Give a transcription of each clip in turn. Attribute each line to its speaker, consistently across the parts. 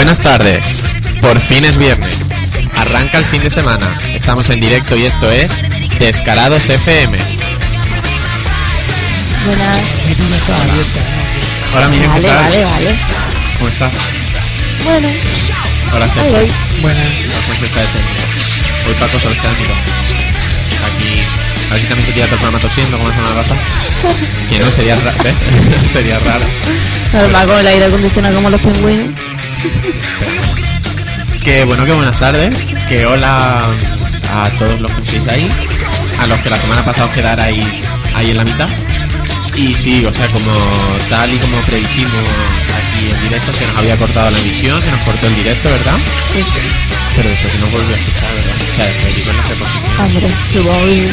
Speaker 1: Buenas tardes. Por fin es viernes. Arranca el fin de semana. Estamos en directo y esto es Descarados FM.
Speaker 2: Buenas.
Speaker 1: Hola, Miguel, ¿qué
Speaker 2: Vale,
Speaker 1: tal?
Speaker 2: vale, vale.
Speaker 1: ¿Cómo estás?
Speaker 2: Bueno,
Speaker 1: Hola, Sergio. Buenas. Sergio está. Hoy Paco. Aquí. A ver si también se tira todo el programa tosiendo como la semana pasada. Que no, sería raro. sería raro.
Speaker 2: Normal con el aire acondicionado como los pingüinos.
Speaker 1: Que bueno, que buenas tardes. Que hola a todos los que estéis ahí. A los que la semana pasada os quedarais ahí en la mitad. Y sí, o sea, como tal y como predijimos aquí en directo, se nos había cortado la emisión, se nos cortó el directo, ¿verdad?
Speaker 2: Sí, sí.
Speaker 1: Pero después nos volvió a escuchar, ¿verdad? O sea, después digo en la reposición.
Speaker 2: Hombre, supongo que...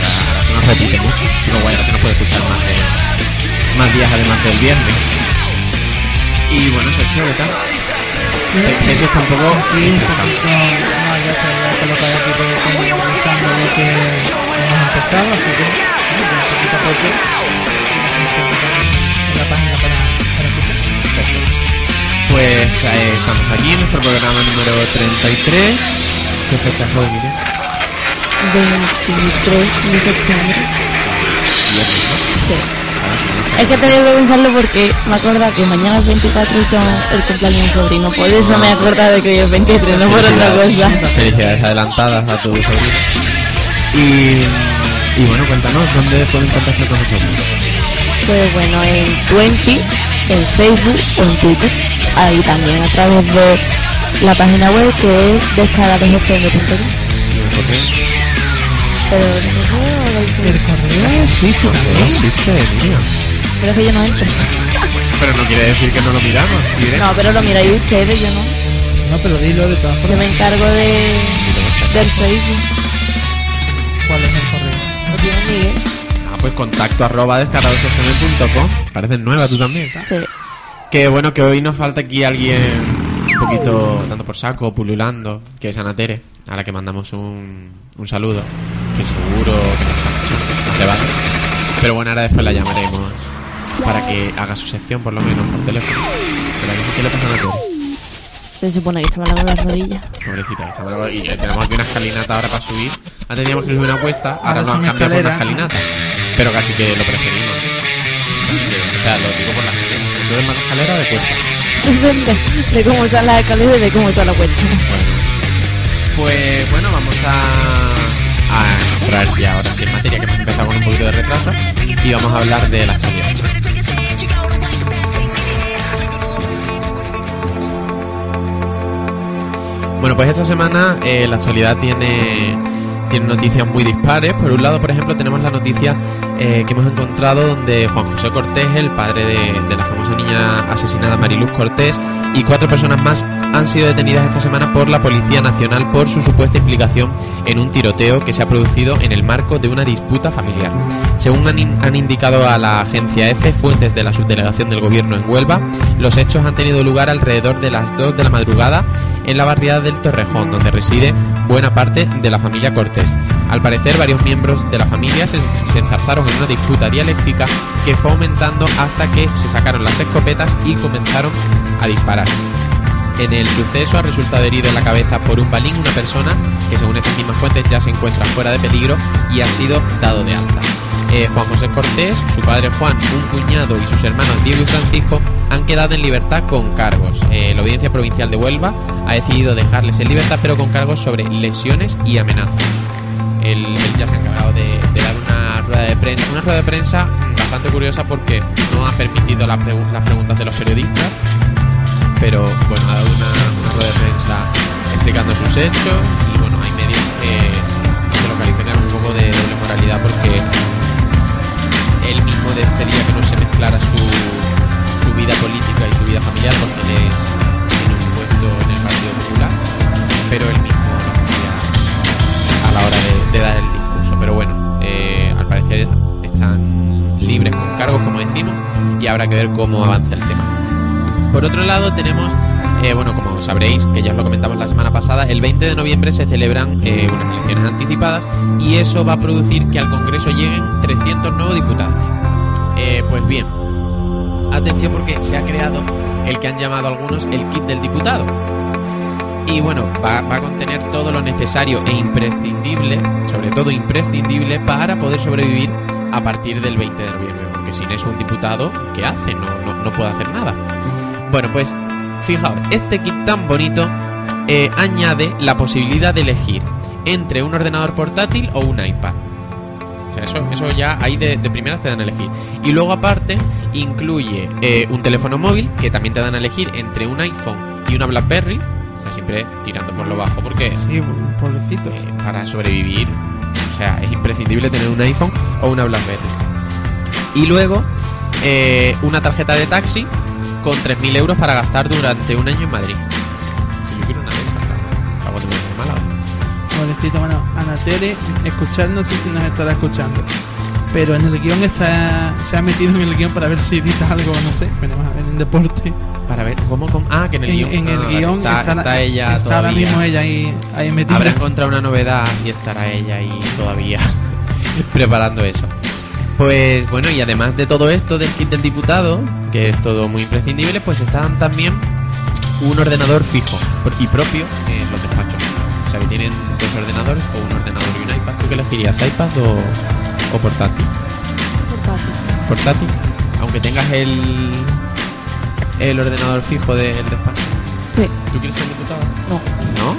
Speaker 1: Ahora se nos repite mucho. Digo, bueno, ahora se nos puede escuchar más, de, más días además del viernes. Y bueno, Sergio, ¿qué tal? Se- Sergio está un poco estresado.
Speaker 3: no, ya está, ya está lo que hay aquí avisando de que hemos empezado, así que bueno, poquito a poco en la página para, para escuchar.
Speaker 1: Pues eh, estamos aquí en nuestro programa número 33. ¿Qué fecha es hoy, Miriam?
Speaker 2: 23 de septiembre.
Speaker 1: ¿no?
Speaker 2: Sí. Es que tenía que pensarlo porque me acuerdo que mañana es 24 y tengo el cumpleaños de mi sobrino. Por eso me acordado de que hoy es 23, no por otra cosa.
Speaker 1: Felicidades adelantadas a tu sobrino. Y, y bueno, cuéntanos, ¿dónde pueden contactar con nosotros?
Speaker 2: Pues bueno, en 20, en Facebook o en Twitter. Ahí también a través de la página web que es descaradosfm.com.
Speaker 1: ¿Y el correo?
Speaker 2: Pero no lo hice-
Speaker 3: El correo existe
Speaker 1: No
Speaker 3: también.
Speaker 1: existe,
Speaker 2: pero es que yo no entro.
Speaker 1: Pero no quiere decir que no lo miramos. ¿quiere?
Speaker 2: No, pero lo miráis ustedes, yo no.
Speaker 3: No, pero dilo de todas
Speaker 2: Yo
Speaker 3: formas.
Speaker 2: me encargo de del Facebook.
Speaker 3: ¿Cuál es el correo?
Speaker 2: Lo tiene Miguel.
Speaker 1: Ah, pues contacto arroba descaradosfm.com. Pareces nueva tú también. ¿tá?
Speaker 2: Sí.
Speaker 1: Que bueno, que hoy nos falta aquí alguien un poquito dando por saco, pululando, que es Ana Tere, a la que mandamos un, un saludo, que seguro que nos. Pero bueno, ahora después la llamaremos para que haga su sección por lo menos por teléfono. Pero aquí, ¿qué le pasa a Tere?
Speaker 2: Se supone que está mala con las rodillas.
Speaker 1: Pobrecita, que está mal- y eh, tenemos aquí una escalinata ahora para subir. Antes teníamos que subir una cuesta, ahora
Speaker 3: Ahora
Speaker 1: nos han cambiado por una escalinata. Pero casi que lo preferimos. Casi que, o sea, lo digo por la escalera. ¿Tú eres más de escalera o de cuesta?
Speaker 2: Depende de cómo son las escaleras y de cómo son las cuestas.
Speaker 1: Pues bueno, vamos a, a entrar ya ahora sí en materia, que hemos empezado con un poquito de retraso, y vamos a hablar de la actualidad. Bueno, pues esta semana eh, la actualidad tiene, tiene noticias muy dispares. Por un lado, por ejemplo, tenemos la noticia eh, que hemos encontrado donde Juan José Cortés, el padre de, la famosa niña asesinada Mariluz Cortés, y cuatro personas más han sido detenidas esta semana por la Policía Nacional por su supuesta implicación en un tiroteo que se ha producido en el marco de una disputa familiar. Según han indicado a la agencia EFE, fuentes de la subdelegación del gobierno en Huelva, los hechos han tenido lugar alrededor de las 2 de la madrugada en la barriada del Torrejón, donde reside buena parte de la familia Cortés. Al parecer, varios miembros de la familia se, se enzarzaron en una disputa dialéctica que fue aumentando hasta que se sacaron las escopetas y comenzaron a disparar. En el suceso ha resultado herido en la cabeza por un balín una persona que según estas mismas fuentes ya se encuentra fuera de peligro y ha sido dado de alta. Eh, Juan José Cortés, su padre Juan, un cuñado y sus hermanos Diego y Francisco han quedado en libertad con cargos. Eh, la Audiencia Provincial de Huelva ha decidido dejarles en libertad pero con cargos sobre lesiones y amenazas. Él, él ya se ha encargado de, dar una rueda de prensa, una rueda de prensa bastante curiosa porque no ha permitido las, pregu- las preguntas de los periodistas, pero bueno, ha dado una, rueda de prensa explicando sus hechos y bueno, hay medios que, que lo un poco de, de moralidad porque habrá que ver cómo avanza el tema. Por otro lado, tenemos, eh, bueno, como sabréis, que ya os lo comentamos la semana pasada, el 20 de noviembre se celebran eh, unas elecciones anticipadas y eso va a producir que al Congreso lleguen 300 nuevos diputados. Eh, pues bien, atención porque se ha creado el que han llamado algunos el kit del diputado. Y bueno, va, va a contener todo lo necesario e imprescindible, sobre todo imprescindible, para poder sobrevivir a partir del 20 de noviembre. Porque sin eso un diputado, ¿qué hace? No, no, no puede hacer nada. Bueno, pues fijaos, este kit tan bonito eh, añade la posibilidad de elegir entre un ordenador portátil o un iPad. O sea, eso, eso ya ahí de, de primeras te dan a elegir. Y luego aparte incluye eh, un teléfono móvil que también te dan a elegir entre un iPhone y una BlackBerry. O sea, siempre tirando por lo bajo porque
Speaker 3: Sí, pobrecito.
Speaker 1: eh, para sobrevivir, o sea, es imprescindible tener un iPhone o una BlackBerry. Y luego eh, una tarjeta de taxi con 3.000 euros para gastar durante un año en Madrid. Yo quiero una de esas me vaya Málaga.
Speaker 3: Pobrecito, bueno, Ana Tere, escuchar, no sé si nos estará escuchando. Pero en el guion está, se ha metido en el guion para ver si edita algo, no sé. Veremos a ver en deporte.
Speaker 1: Para ver, ¿cómo? cómo? Ah, que en el
Speaker 3: en,
Speaker 1: guion,
Speaker 3: en
Speaker 1: ah,
Speaker 3: el guion
Speaker 1: está,
Speaker 3: la-
Speaker 1: está ella
Speaker 3: está ahora
Speaker 1: todavía.
Speaker 3: mismo ella ahí, ahí metida.
Speaker 1: Habrá encontrado una novedad y estará ella ahí todavía preparando eso. Pues bueno, y además de todo esto del kit del diputado, que es todo muy imprescindible, pues están también un ordenador fijo y propio en los despachos. O sea que tienen dos ordenadores o un ordenador y un iPad. ¿Tú qué elegirías, iPad o, o portátil? Portátil. Aunque tengas el, el ordenador fijo del despacho.
Speaker 2: Sí,
Speaker 1: ¿Tú quieres ser diputado?
Speaker 2: no.
Speaker 1: ¿No?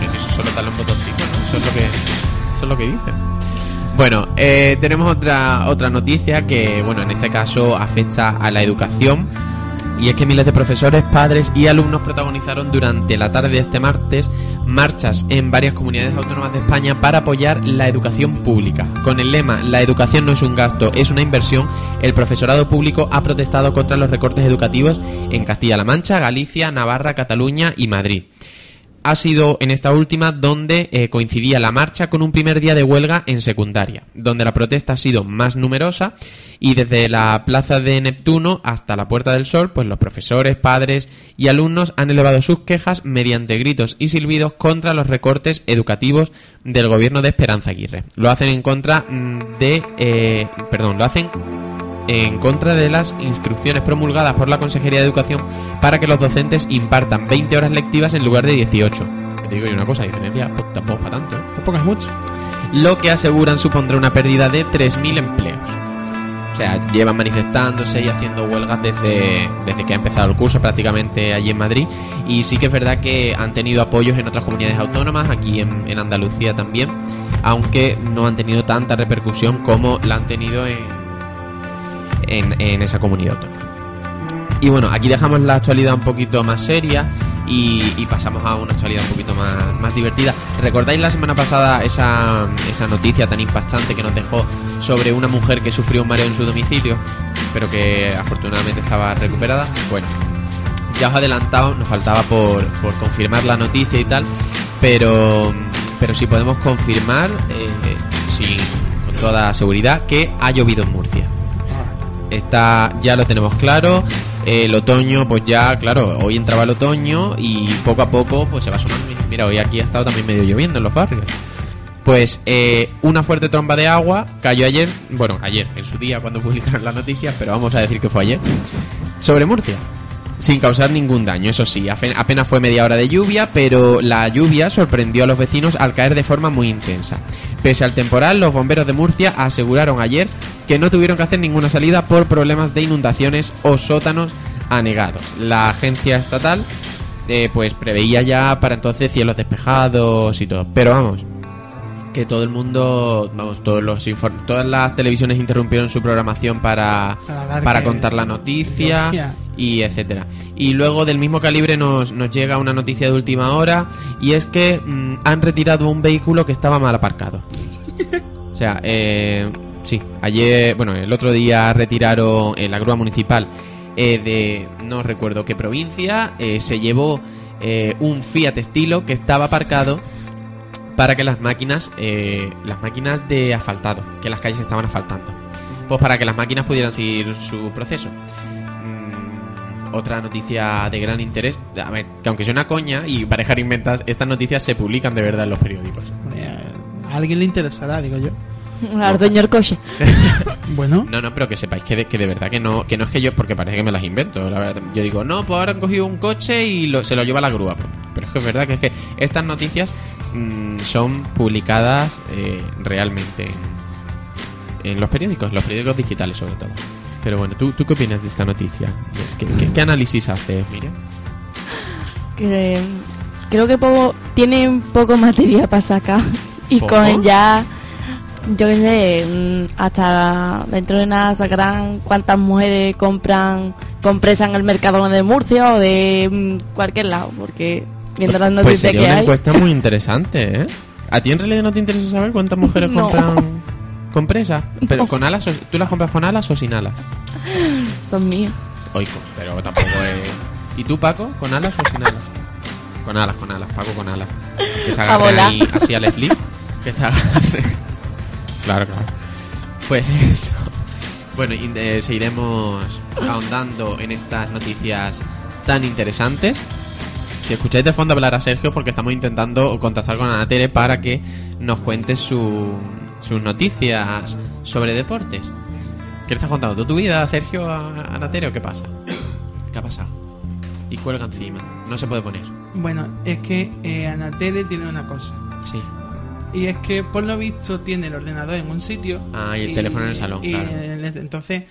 Speaker 1: Que si eso solo darle un botoncito, ¿no? Eso es lo que, eso es lo que dicen. Bueno, eh, tenemos otra, otra noticia que, bueno, en este caso afecta a la educación. Y es que miles de profesores, padres y alumnos protagonizaron durante la tarde de este martes marchas en varias comunidades autónomas de España para apoyar la educación pública. Con el lema La educación no es un gasto, es una inversión, el profesorado público ha protestado contra los recortes educativos en Castilla-La Mancha, Galicia, Navarra, Cataluña y Madrid ha sido en esta última donde eh, coincidía la marcha con un primer día de huelga en secundaria, donde la protesta ha sido más numerosa y desde la plaza de Neptuno hasta la Puerta del Sol, pues los profesores, padres y alumnos han elevado sus quejas mediante gritos y silbidos contra los recortes educativos del gobierno de Esperanza Aguirre. Lo hacen en contra mm, de, eh, perdón, lo hacen en contra de las instrucciones promulgadas por la Consejería de Educación para que los docentes impartan 20 horas lectivas en lugar de 18. Te digo yo una cosa, diferencia pues, tampoco para tanto. ¿eh?
Speaker 3: Tampoco es mucho.
Speaker 1: Lo que aseguran supondrá una pérdida de 3.000 empleos. O sea, llevan manifestándose y haciendo huelgas desde, desde que ha empezado el curso prácticamente allí en Madrid. Y sí que es verdad que han tenido apoyos en otras comunidades autónomas, aquí en, en Andalucía también, aunque no han tenido tanta repercusión como la han tenido en, en, esa comunidad. Y bueno, aquí dejamos la actualidad un poquito más seria y, pasamos a una actualidad un poquito más, más divertida. ¿Recordáis la semana pasada esa, esa noticia tan impactante que nos dejó sobre una mujer que sufrió un mareo en su domicilio, pero que afortunadamente estaba recuperada? Bueno, ya os he adelantado, nos faltaba por, por confirmar la noticia y tal, pero, pero sí podemos confirmar eh, con toda seguridad que ha llovido en Murcia. Está, ya lo tenemos claro. El otoño, pues ya, claro, hoy entraba el otoño y poco a poco pues se va sumando. Mira, hoy aquí ha estado también medio lloviendo en los barrios. Pues eh, una fuerte tromba de agua cayó ayer, bueno, ayer, en su día cuando publicaron las noticias, pero vamos a decir que fue ayer, sobre Murcia. Sin causar ningún daño. Eso sí, apenas fue media hora de lluvia, pero la lluvia sorprendió a los vecinos al caer de forma muy intensa. Pese al temporal, los bomberos de Murcia aseguraron ayer que no tuvieron que hacer ninguna salida por problemas de inundaciones o sótanos anegados. La agencia estatal eh, pues preveía ya para entonces cielos despejados y todo. Pero vamos, que todo el mundo, vamos, todos los infor- todas las televisiones interrumpieron su programación para,
Speaker 3: Para
Speaker 1: contar la noticia
Speaker 3: Noticia.
Speaker 1: y etcétera. Y luego del mismo calibre nos, nos llega una noticia de última hora y es que mm, han retirado un vehículo que estaba mal aparcado. O sea, eh, sí, ayer, bueno, el otro día retiraron eh, la grúa municipal eh, de no recuerdo qué provincia, eh, se llevó eh, un Fiat Estilo que estaba aparcado para que las máquinas, eh, las máquinas de asfaltado, que las calles estaban asfaltando, pues para que las máquinas pudieran seguir su proceso. Mm, otra noticia de gran interés, a ver, que aunque sea una coña y parejar inventas, estas noticias se publican de verdad en los periódicos.
Speaker 3: Eh, A alguien le interesará, digo yo.
Speaker 2: Al dueño del coche.
Speaker 3: Bueno,
Speaker 1: No, no, pero que sepáis que de, que de verdad que no, que no es que yo, porque parece que me las invento, la verdad. Yo digo, no, pues ahora han cogido un coche y lo- se lo lleva la grúa. Pero es que es verdad que es que estas noticias mm, son publicadas eh, realmente en, en los periódicos, los periódicos digitales sobre todo. Pero bueno, ¿tú, tú qué opinas de esta noticia? ¿Qué, qué- qué análisis haces, Miriam?
Speaker 2: que creo que poco, tienen poco materia para sacar y
Speaker 1: ¿Poco?
Speaker 2: con ya yo qué sé mm, hasta dentro de nada sacarán cuántas mujeres compran compresan el mercado de Murcia o de mm, cualquier lado porque viendo las
Speaker 1: Pues sería
Speaker 2: que
Speaker 1: una
Speaker 2: hay
Speaker 1: encuesta muy interesante, ¿eh? ¿A ti en realidad no te interesa saber cuántas mujeres
Speaker 2: No.
Speaker 1: compran compresa? Pero con alas, o- ¿tú las compras con alas o sin alas?
Speaker 2: son míos
Speaker 1: Oico, pero tampoco es. ¿Y tú, Paco? ¿Con alas o sin alas? Con alas, con alas, Paco con alas. Que se agarre
Speaker 2: volar.
Speaker 1: ahí así al slip. Que se agarre. Claro, claro. Pues eso. Bueno, y, eh, seguiremos ahondando en estas noticias tan interesantes. Si escucháis de fondo hablar a Sergio, porque estamos intentando contactar con Ana Tere para que nos cuente su- sus noticias sobre deportes. ¿Qué le estás contando? ¿Tú tu vida, Sergio, a Ana Tere o qué pasa? ¿Qué ha pasado? Y cuelga encima. No se puede poner.
Speaker 3: bueno, es que eh, Anatere tiene una cosa.
Speaker 1: Sí.
Speaker 3: Y es que por lo visto tiene el ordenador en un sitio.
Speaker 1: Ah, y el teléfono en el salón,
Speaker 3: y
Speaker 1: claro.
Speaker 3: el- entonces,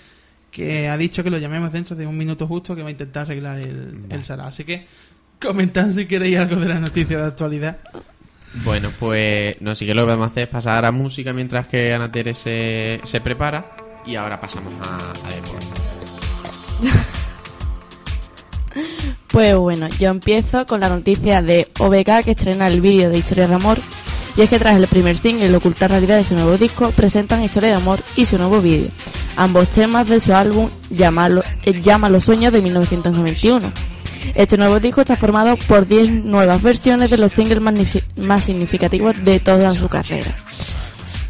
Speaker 3: que ha dicho que lo llamemos dentro de un minuto justo que va a intentar arreglar el, el salón. Así que comentad si queréis algo de la noticia de actualidad.
Speaker 1: Bueno, pues no, sí que lo que vamos a hacer es pasar a música mientras que Ana Tere se, se prepara. Y ahora pasamos a, a deporte.
Speaker 2: Pues bueno, yo empiezo con la noticia de OBK que estrena el vídeo de Historia de Amor. Y es que tras el primer single, Ocultar Realidad de su nuevo disco, presentan Historia de Amor y su nuevo vídeo. Ambos temas de su álbum Llámalo, eh, Llama los Sueños de 1991. Este nuevo disco está formado por 10 nuevas versiones de los singles más significativos de toda su carrera.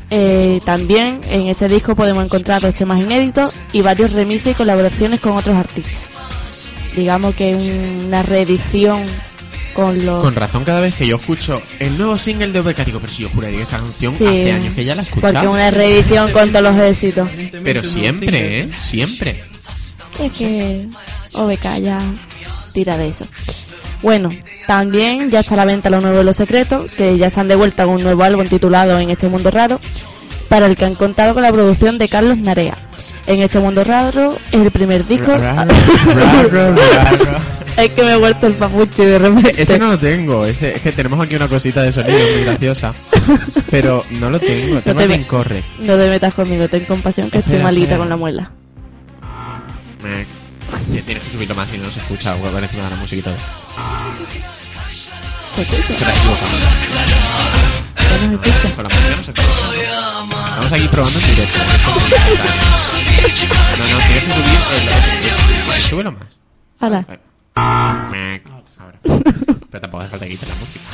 Speaker 2: Eh, también en este disco podemos encontrar dos temas inéditos y varios remixes y colaboraciones con otros artistas. Digamos que una reedición con los...
Speaker 1: Con razón, cada vez que yo escucho el nuevo single de OBK, digo, pero si yo juraría que esta canción
Speaker 2: Sí,
Speaker 1: hace años que ya la he
Speaker 2: Porque una reedición con todos los éxitos.
Speaker 1: Pero siempre, ¿eh? Siempre.
Speaker 2: Es que OBK ya de eso. Bueno, también ya está a la venta lo nuevo de los secretos, que ya se han de vuelta con un nuevo álbum titulado En este mundo raro, para el que han contado con la producción de Carlos Narea. En este mundo raro es el primer disco. es que me he vuelto el papuche de repente.
Speaker 1: Ese no lo tengo, ese, es que tenemos aquí una cosita de sonido muy graciosa. Pero no lo tengo, tengo
Speaker 2: te
Speaker 1: el
Speaker 2: me-
Speaker 1: incorre.
Speaker 2: No te metas conmigo, ten compasión que estoy
Speaker 1: Espera,
Speaker 2: malita
Speaker 1: espera.
Speaker 2: con la muela.
Speaker 1: Tienes que subirlo más si no se escucha o por encima de la música y todo.
Speaker 2: Pues eso,
Speaker 1: Se la equivocado.
Speaker 2: ya no se escucha.
Speaker 1: Con la música no se escucha. Estamos aquí probando en directo. No, no, tienes que subir el... el- Súbelo más.
Speaker 2: Hala.
Speaker 1: Ahora. Pero tampoco hace falta que la música.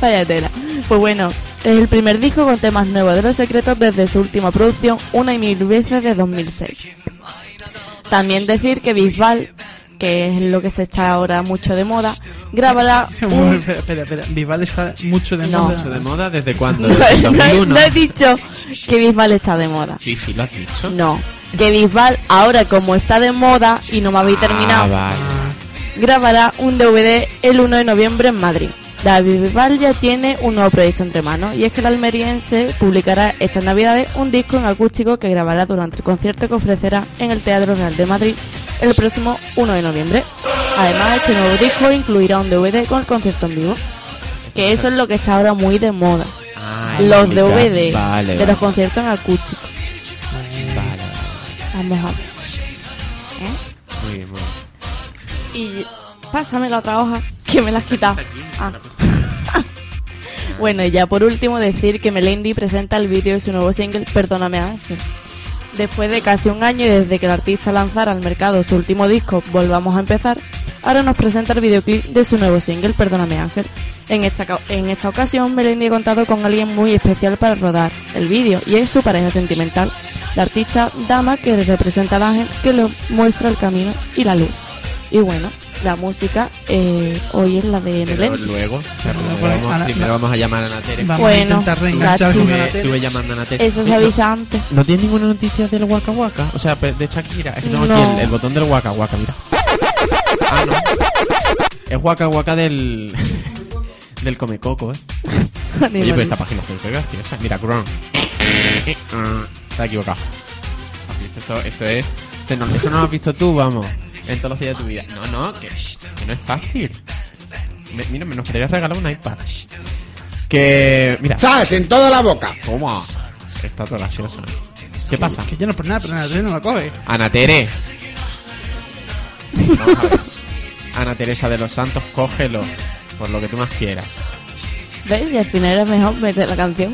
Speaker 2: Vaya tela. Pues bueno, es el primer disco con temas nuevos de los secretos desde su última producción, Una y Mil Veces de 2006. También decir que Bisbal, que es lo que se está ahora mucho de moda, grabará un...
Speaker 3: espera, espera, espera. Vival está mucho de
Speaker 2: No.
Speaker 3: moda.
Speaker 1: ¿Mucho de moda? ¿Desde cuándo?
Speaker 2: No,
Speaker 1: ¿Desde
Speaker 2: no he-
Speaker 1: 2001?
Speaker 2: no he dicho que Bisbal está de moda.
Speaker 1: Sí, sí, lo has dicho.
Speaker 2: No, que Bisbal, ahora como está de moda y no me habéis terminado,
Speaker 1: Ah, vale.
Speaker 2: grabará un DVD el 1 de noviembre en Madrid. David Bisbal ya tiene un nuevo proyecto entre manos y es que el almeriense publicará estas navidades un disco en acústico que grabará durante el concierto que ofrecerá en el Teatro Real de Madrid el próximo 1 de noviembre. Además, este nuevo disco incluirá un DVD con el concierto en vivo, que eso es lo que está ahora muy de moda.
Speaker 1: Ah,
Speaker 2: Los DVD
Speaker 1: Vale,
Speaker 2: de
Speaker 1: vale.
Speaker 2: los conciertos en acústico.
Speaker 1: Vale.
Speaker 2: ¿Eh?
Speaker 1: Muy bien, muy bien.
Speaker 2: Y pásame la otra hoja, que me la has quitado. Ah. bueno, y ya por último decir que Melendi presenta el vídeo de su nuevo single Perdóname Ángel. Después de casi un año y desde que el artista lanzara al mercado su último disco Volvamos a empezar, ahora nos presenta el videoclip de su nuevo single Perdóname Ángel. En esta, en esta ocasión Melendi ha contado con alguien muy especial para rodar el vídeo y es su pareja sentimental, la artista Dama que representa al ángel que le muestra el camino y la luz. Y bueno, la música eh, hoy es la de
Speaker 1: Pero
Speaker 2: Melendi.
Speaker 1: luego, pero
Speaker 3: pues,
Speaker 1: vamos, primero
Speaker 3: la-
Speaker 1: vamos a llamar a Ana Tere.
Speaker 3: Vamos
Speaker 2: Bueno,
Speaker 3: a intentar reenganchar
Speaker 2: cachis.
Speaker 3: con
Speaker 1: Estuve, llamando a Ana Tere.
Speaker 2: Eso se avisa antes.
Speaker 1: ¿No, ¿No tienes ninguna noticia del Waka Waka? O sea, de Shakira. Es que tengo
Speaker 2: No.
Speaker 1: aquí el, el botón del Waka Waka, mira. Ah, no. Es Waka Waka del... del Comecoco, eh.
Speaker 2: Ni
Speaker 1: Oye, pero esta página es muy graciosa. Mira, Chrome. Está equivocado. ¿Has visto Esto, esto es. esto no, eso no lo has visto tú, vamos. En todos los días de tu vida. No, no, que, que no es fácil. Me- mira, me nos podrías regalar un iPad. Que. Mira.
Speaker 4: ¡Zas! En toda la boca.
Speaker 1: Toma. Está todo gracioso. ¿Ququé pasa?
Speaker 3: Que yo no por nada, pero Ana Tere no la coge.
Speaker 1: Ana Tere. Vamos a ver. Ana Teresa de los Santos, cógelo. Por lo que tú más quieras.
Speaker 2: ¿Ves? Y al final era mejor meter la canción.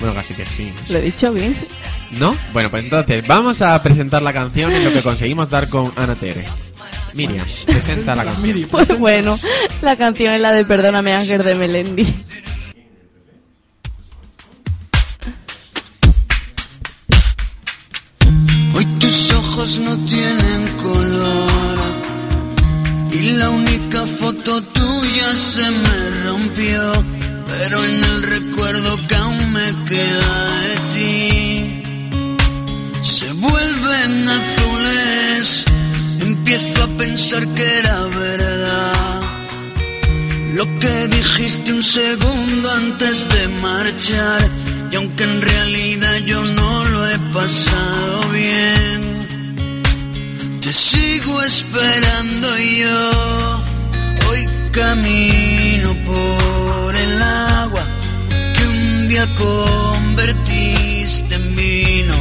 Speaker 1: Bueno, casi que sí.
Speaker 2: Lo he dicho bien.
Speaker 1: ¿No? Bueno, pues entonces vamos a presentar la canción y lo que conseguimos dar con Ana Tere. Miriam, presenta la canción.
Speaker 2: Pues bueno, la canción es la de Perdóname Ángel de Melendi.
Speaker 5: Hoy tus ojos no tienen color y la única foto tuya se me rompió, pero en el recuerdo que aún me queda pensar que era verdad lo que dijiste un segundo antes de marchar. Y aunque en realidad yo no lo he pasado bien, te sigo esperando yo hoy camino por el agua que un día convertiste en vino,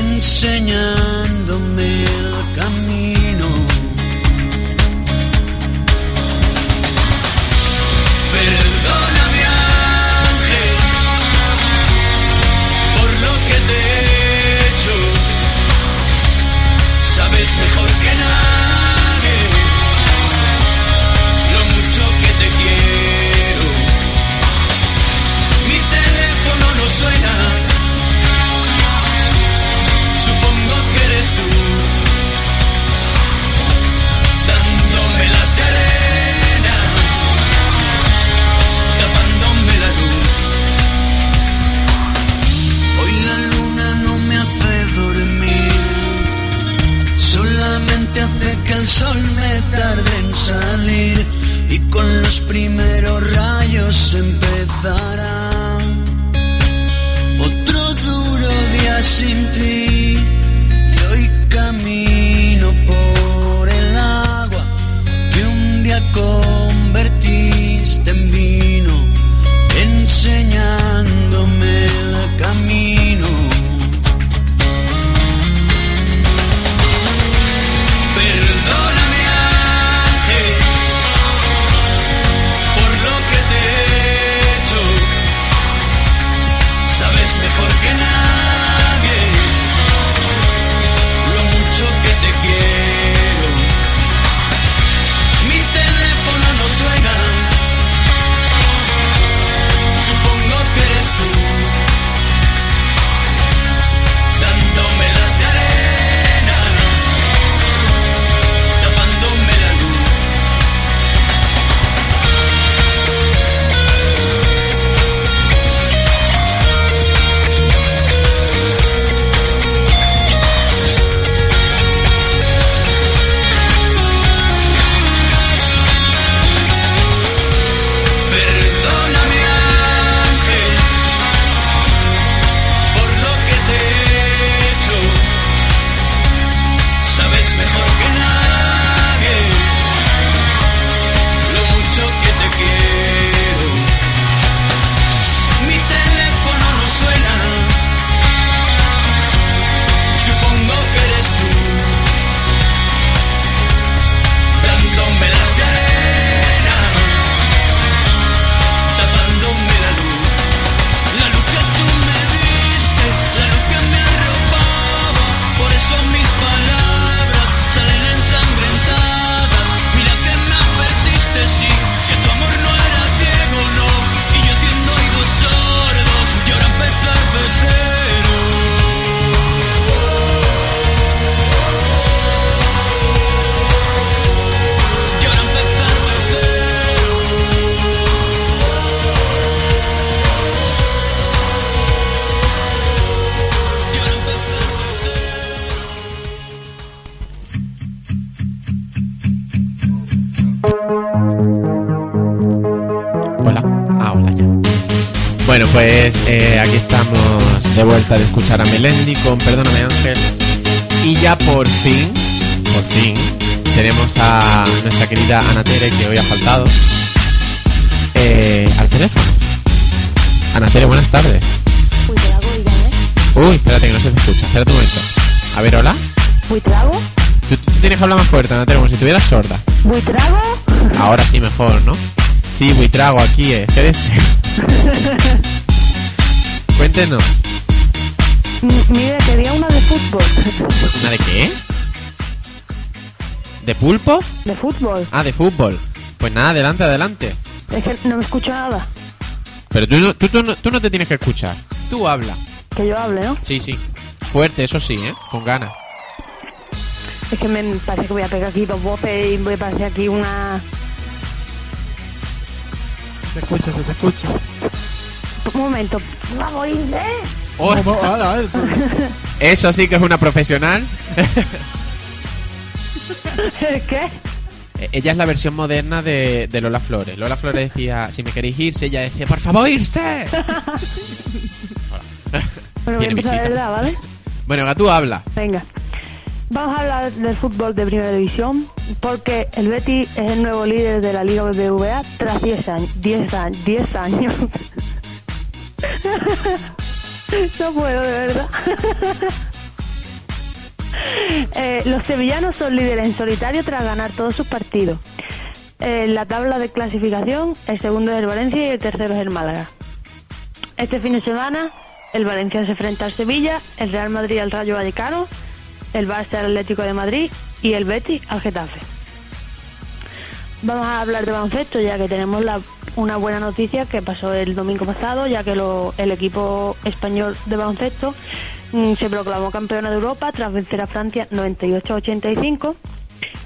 Speaker 5: enseñándome el camino. Rayos empezará otro duro día sin ti.
Speaker 1: Vuelta de escuchar a Melendi con Perdóname Ángel. Y ya por fin, por fin, tenemos a nuestra querida Ana Tere, que hoy ha faltado, eh, al teléfono. Ana Tere, buenas tardes.
Speaker 4: Buitrago, dígame.
Speaker 1: Uy, espérate que no se te escucha. Espérate un momento. A ver, hola.
Speaker 4: ¿Buitrago?
Speaker 1: Tú, tú tienes que hablar más fuerte, Ana Tere, como si estuvieras sorda.
Speaker 4: ¿Buitrago?
Speaker 1: Ahora sí mejor, ¿no? Sí, buitrago aquí, eh. Quédese. Cuéntenos.
Speaker 4: M- Mire, quería una de fútbol.
Speaker 1: ¿Una de qué? ¿De pulpo?
Speaker 4: De fútbol.
Speaker 1: Ah, de fútbol. Pues nada, adelante, adelante.
Speaker 4: Es que no me escucho nada.
Speaker 1: Pero tú, no- tú, tú, no, tú no te tienes que escuchar. Tú habla.
Speaker 4: Que yo hable, ¿no?
Speaker 1: Sí, sí. Fuerte, eso sí, ¿eh? Con ganas.
Speaker 4: Es que me parece que voy a pegar aquí dos voces y me parece aquí una...
Speaker 3: Se escucha, se te escucha.
Speaker 4: Un momento. Vamos, Inés.
Speaker 1: Oh,
Speaker 3: Vamos, a ver, tú-
Speaker 1: eso sí que es una profesional.
Speaker 4: ¿Qué?
Speaker 1: Eh, Ella es la versión moderna de, de Lola Flores. Lola Flores decía, si me queréis irse, ella decía, por favor, irse.
Speaker 4: Bueno,
Speaker 1: Tiene visita.
Speaker 4: verdad, ¿vale?
Speaker 1: Bueno, venga, tú habla.
Speaker 4: Venga. Vamos a hablar del fútbol de primera división porque el Betis es el nuevo líder de la Liga BBVA tras 10 años. 10 años. 10 años. no puedo, de verdad. Eh, los sevillanos son líderes en solitario tras ganar todos sus partidos. En la tabla de clasificación, el segundo es el Valencia y el tercero es el Málaga. Este fin de semana, el Valencia se enfrenta al Sevilla, el Real Madrid al Rayo Vallecano, el Barça al Atlético de Madrid y el Betis al Getafe. Vamos a hablar de baloncesto ya que tenemos la- una buena noticia que pasó el domingo pasado, ya que lo- el equipo español de baloncesto mm, se proclamó campeona de Europa tras vencer a Francia 98-85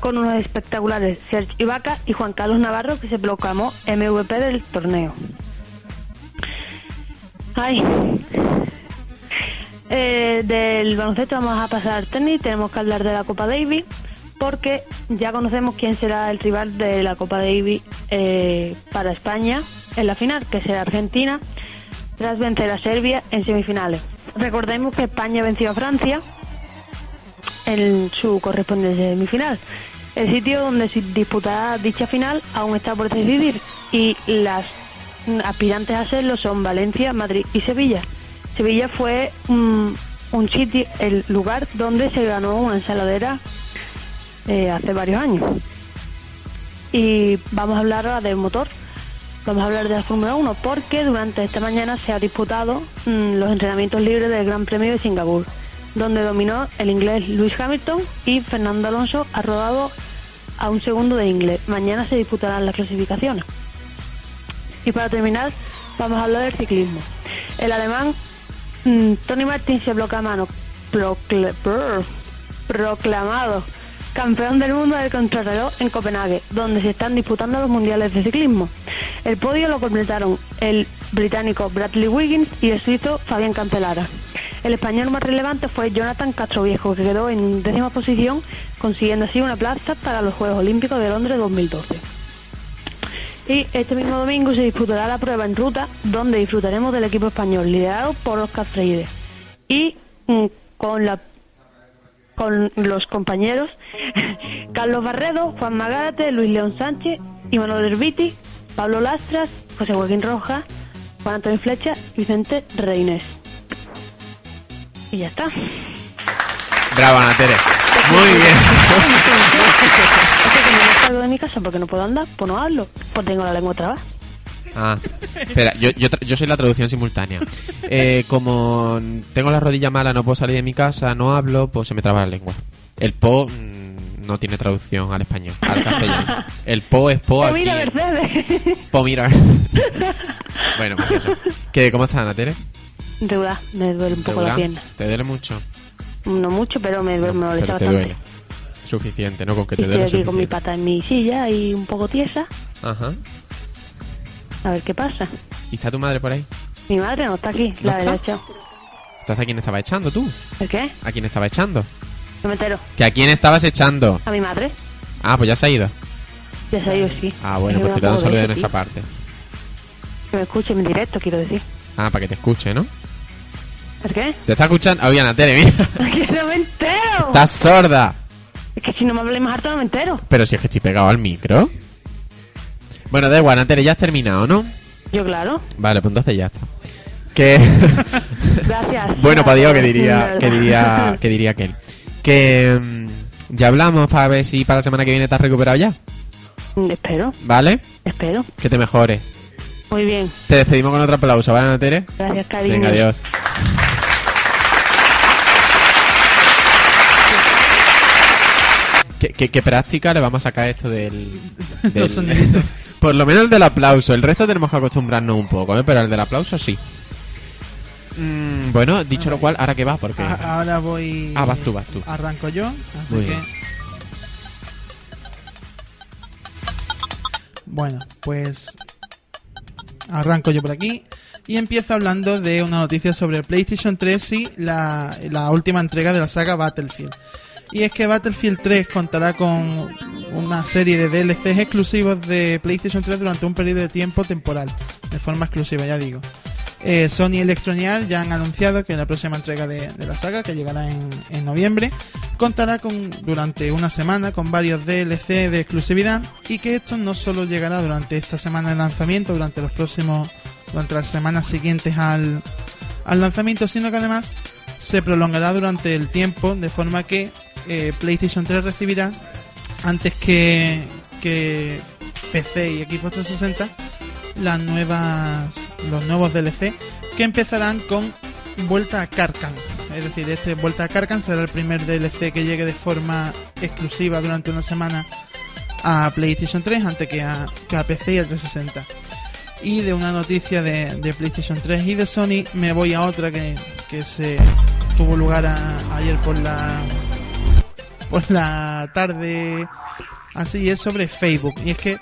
Speaker 4: con unos espectaculares Serge Ibaka y Juan Carlos Navarro que se proclamó MVP del torneo. Ay. Eh, del baloncesto vamos a pasar al tenis. Tenemos que hablar de la Copa Davis porque ya conocemos quién será el rival de la Copa Davis eh, para España en la final, que será Argentina, tras vencer a Serbia en semifinales. Recordemos que España venció a Francia en su correspondiente semifinal. El sitio donde se disputará dicha final aún está por decidir y las aspirantes a serlo son Valencia, Madrid y Sevilla. Sevilla fue un sitio, el lugar donde se ganó una ensaladera eh, hace varios años. Y vamos a hablar ahora del motor. Vamos a hablar de la Fórmula 1 porque durante esta mañana se ha disputado mm, los entrenamientos libres del Gran Premio de Singapur, donde dominó el inglés Lewis Hamilton y Fernando Alonso ha rodado a un segundo de inglés. Mañana se disputarán las clasificaciones. Y para terminar, vamos a hablar del ciclismo. El alemán mm, Tony Martin se proclamado, procle- brr, proclamado campeón del mundo del contrarreloj en Copenhague, donde se están disputando los mundiales de ciclismo. El podio lo completaron el británico Bradley Wiggins y el suizo Fabián Cancelara. El español más relevante fue Jonathan Castroviejo, que quedó en décima posición, consiguiendo así una plaza para los Juegos Olímpicos de Londres 2012. Y este mismo domingo se disputará la prueba en ruta, donde disfrutaremos del equipo español, liderado por Oscar Freire. Y mm, con la con los compañeros Carlos Barredo, Juan Magárate, Luis León Sánchez, Imanol Herbiti, Pablo Lastras, José Joaquín Roja, Juan Antonio Flecha Vicente Reynés. Y ya está.
Speaker 1: Bravo, Ana. Muy bien.
Speaker 4: Es que como no salgo de mi casa porque no puedo andar, pues no hablo, pues tengo la lengua trabada.
Speaker 1: Ah, espera, yo, yo, yo soy la traducción simultánea. Eh, como tengo la rodilla mala, no puedo salir de mi casa, no hablo, pues se me traba la lengua. El po mm, no tiene traducción al español, al castellano. El po es po aquí. Po mira. bueno, pues eso. ¿Qué, ¿Cómo estás, Ana Tere?
Speaker 4: De verdad, me duele un poco la pierna.
Speaker 1: ¿Te duele mucho?
Speaker 4: No mucho, pero me, me molesta
Speaker 1: Pero te
Speaker 4: bastante.
Speaker 1: duele. Suficiente, ¿no? Con que te
Speaker 4: estoy
Speaker 1: duele
Speaker 4: aquí con mi pata en mi silla y un poco tiesa.
Speaker 1: Ajá.
Speaker 4: A ver qué pasa.
Speaker 1: ¿Y está tu madre por ahí?
Speaker 4: Mi madre no está aquí,
Speaker 1: ¿No
Speaker 4: la
Speaker 1: está?
Speaker 4: derecha.
Speaker 1: Entonces, ¿a quién estaba echando tú?
Speaker 4: ¿El qué?
Speaker 1: ¿A quién estaba echando?
Speaker 4: No me entero.
Speaker 1: ¿Que a quién estabas echando?
Speaker 4: A mi madre.
Speaker 1: Ah, pues ya se ha ido.
Speaker 4: Ya sé yo, sí.
Speaker 1: Ah, bueno,
Speaker 4: Es
Speaker 1: pues te da un saludo de nuestra
Speaker 4: tío.
Speaker 1: parte.
Speaker 4: Que me escuche en directo, quiero decir.
Speaker 1: Ah, para que te escuche, ¿no?
Speaker 4: ¿Por qué?
Speaker 1: ¿Te está escuchando? Oye, Ana Tere, mira.
Speaker 4: ¡Que no me entero!
Speaker 1: Estás sorda.
Speaker 4: Es que si no me habléis más harto no me entero.
Speaker 1: Pero si es que estoy pegado al micro. Bueno, da igual, Ana Tere, ya has terminado, ¿no?
Speaker 4: Yo, claro.
Speaker 1: Vale, pues entonces ya está. Que...
Speaker 4: Gracias.
Speaker 1: bueno, para Dios, que diría, que diría, que diría aquel. Que mm, ya hablamos para ver si para la semana que viene has recuperado ya.
Speaker 4: Espero,
Speaker 1: ¿Vale?
Speaker 4: espero.
Speaker 1: Que te mejores.
Speaker 4: Muy bien.
Speaker 1: Te despedimos con otro aplauso, ¿vale, Tere?
Speaker 4: Gracias, cariño.
Speaker 1: Venga, adiós. ¿Qué, qué, qué práctica le vamos a sacar esto del... Por lo menos el del aplauso. El resto tenemos que acostumbrarnos un poco, ¿eh? Pero el del aplauso sí. Mm, bueno, dicho lo cual, ¿ahora qué va? Porque...
Speaker 3: A- ahora voy.
Speaker 1: Ah, vas tú, vas tú.
Speaker 3: Arranco yo. Así
Speaker 1: Muy
Speaker 3: que.
Speaker 1: bien.
Speaker 3: Bueno, pues. Arranco yo por aquí. Y empiezo hablando de una noticia sobre PlayStation 3 y la, la última entrega de la saga Battlefield. Y es que Battlefield 3 contará con una serie de DLCs exclusivos de PlayStation 3 durante un periodo de tiempo temporal, de forma exclusiva, ya digo. Eh, Sony y Electronic ya han anunciado que la próxima entrega de, de la saga, que llegará en, en noviembre, contará con durante una semana con varios DLC de exclusividad y que esto no solo llegará durante esta semana de lanzamiento, durante los próximos, durante las semanas siguientes al, al lanzamiento, sino que además se prolongará durante el tiempo de forma que eh, PlayStation 3 recibirá antes que, que PC y Xbox 360 las nuevas los nuevos DLC que empezarán con Vuelta a Karkan. Es decir, este Vuelta a Karkan será el primer DLC que llegue de forma exclusiva durante una semana a PlayStation 3 antes que a, que a PC y a 360. Y de una noticia de, de PlayStation 3 y de Sony me voy a otra que, que se tuvo lugar ayer por la por la tarde así es sobre Facebook y es que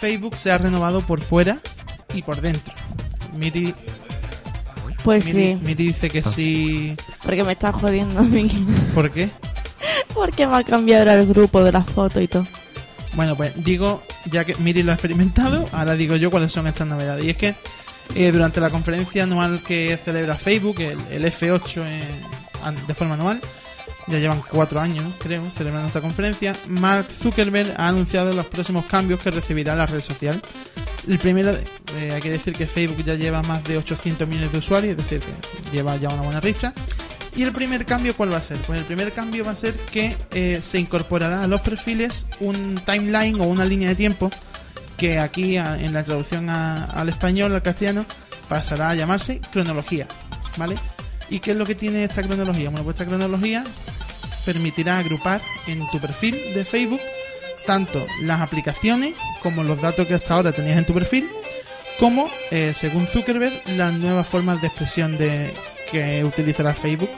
Speaker 3: Facebook se ha renovado por fuera y por dentro Miri,
Speaker 2: Pues
Speaker 3: Miri,
Speaker 2: sí,
Speaker 3: Miri dice que
Speaker 1: Ah.
Speaker 3: sí
Speaker 2: porque me está jodiendo a mí.
Speaker 3: ¿por qué?
Speaker 2: porque me ha cambiado el grupo de las fotos y todo.
Speaker 3: Bueno, pues digo, ya que Miri lo ha experimentado, ahora digo yo cuáles son estas novedades. Y es que eh, durante la conferencia anual que celebra Facebook, el, el F8 eh, an- de forma anual, ya llevan cuatro años, creo, celebrando esta conferencia, Mark Zuckerberg ha anunciado los próximos cambios que recibirá la red social. El primero, eh, hay que decir que Facebook ya lleva más de 800 millones de usuarios, es decir, que lleva ya una buena ristra. Y el primer cambio, ¿cuál va a ser? Pues el primer cambio va a ser que eh, se incorporará a los perfiles un timeline o una línea de tiempo que aquí en la traducción al español, al castellano, pasará a llamarse cronología, ¿vale? ¿Y qué es lo que tiene esta cronología? Bueno, pues esta cronología permitirá agrupar en tu perfil de Facebook tanto las aplicaciones como los datos que hasta ahora tenías en tu perfil, como, eh, según Zuckerberg, las nuevas formas de expresión de que utilizará Facebook.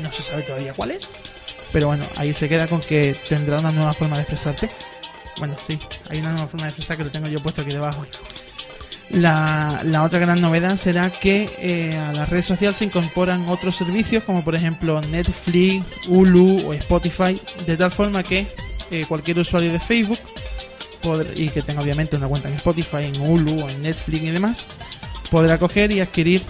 Speaker 3: No se sabe todavía cuál es, pero bueno, ahí se queda con que tendrá una nueva forma de expresarte. Bueno, sí, hay una nueva forma de expresar que lo tengo yo puesto aquí debajo. La, la otra gran novedad será que eh, a la red social se incorporan otros servicios como por ejemplo Netflix, Hulu o Spotify, de tal forma que eh, cualquier usuario de Facebook y que tenga obviamente una cuenta en Spotify, en Hulu o en Netflix y demás, podrá coger y adquirir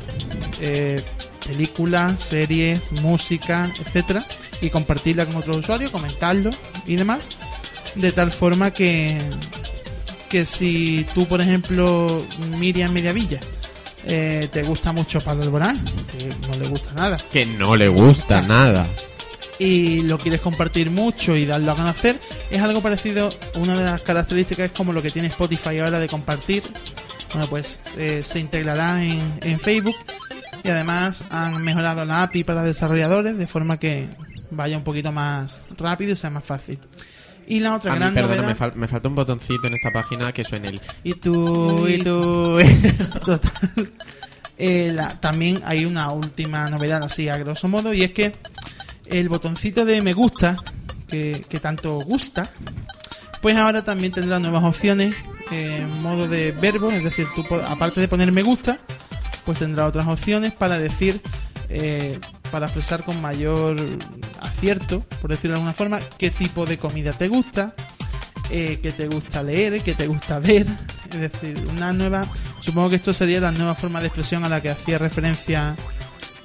Speaker 3: eh, películas, series, música, etcétera, y compartirla con otros usuarios, comentarlo y demás, de tal forma que que si tú, por ejemplo, Miriam Mediavilla, eh, te gusta mucho Pablo Alborán, que no le gusta nada,
Speaker 1: Que no le gusta nada.
Speaker 3: y lo quieres compartir mucho y darlo a conocer, es algo parecido, una de las características es como lo que tiene Spotify ahora de compartir, bueno pues eh, se integrará en, en Facebook y además han mejorado la API para desarrolladores de forma que vaya un poquito más rápido y sea más fácil. Y la otra
Speaker 1: A mí,
Speaker 3: gran
Speaker 1: perdona,
Speaker 3: novedad...
Speaker 1: me, fal- me falta un botoncito en esta página que suene el... Y tú, y tú...
Speaker 3: Total. Eh, la- también hay una última novedad así a grosso modo y es que el botoncito de me gusta que, que tanto gusta pues ahora también tendrá nuevas opciones eh, en modo de verbo es decir tú aparte de poner me gusta pues tendrá otras opciones para decir eh, para expresar con mayor acierto por decirlo de alguna forma qué tipo de comida te gusta eh, que te gusta leer, que te gusta ver, es decir, una nueva, Supongo que esto sería la nueva forma de expresión a la que hacía referencia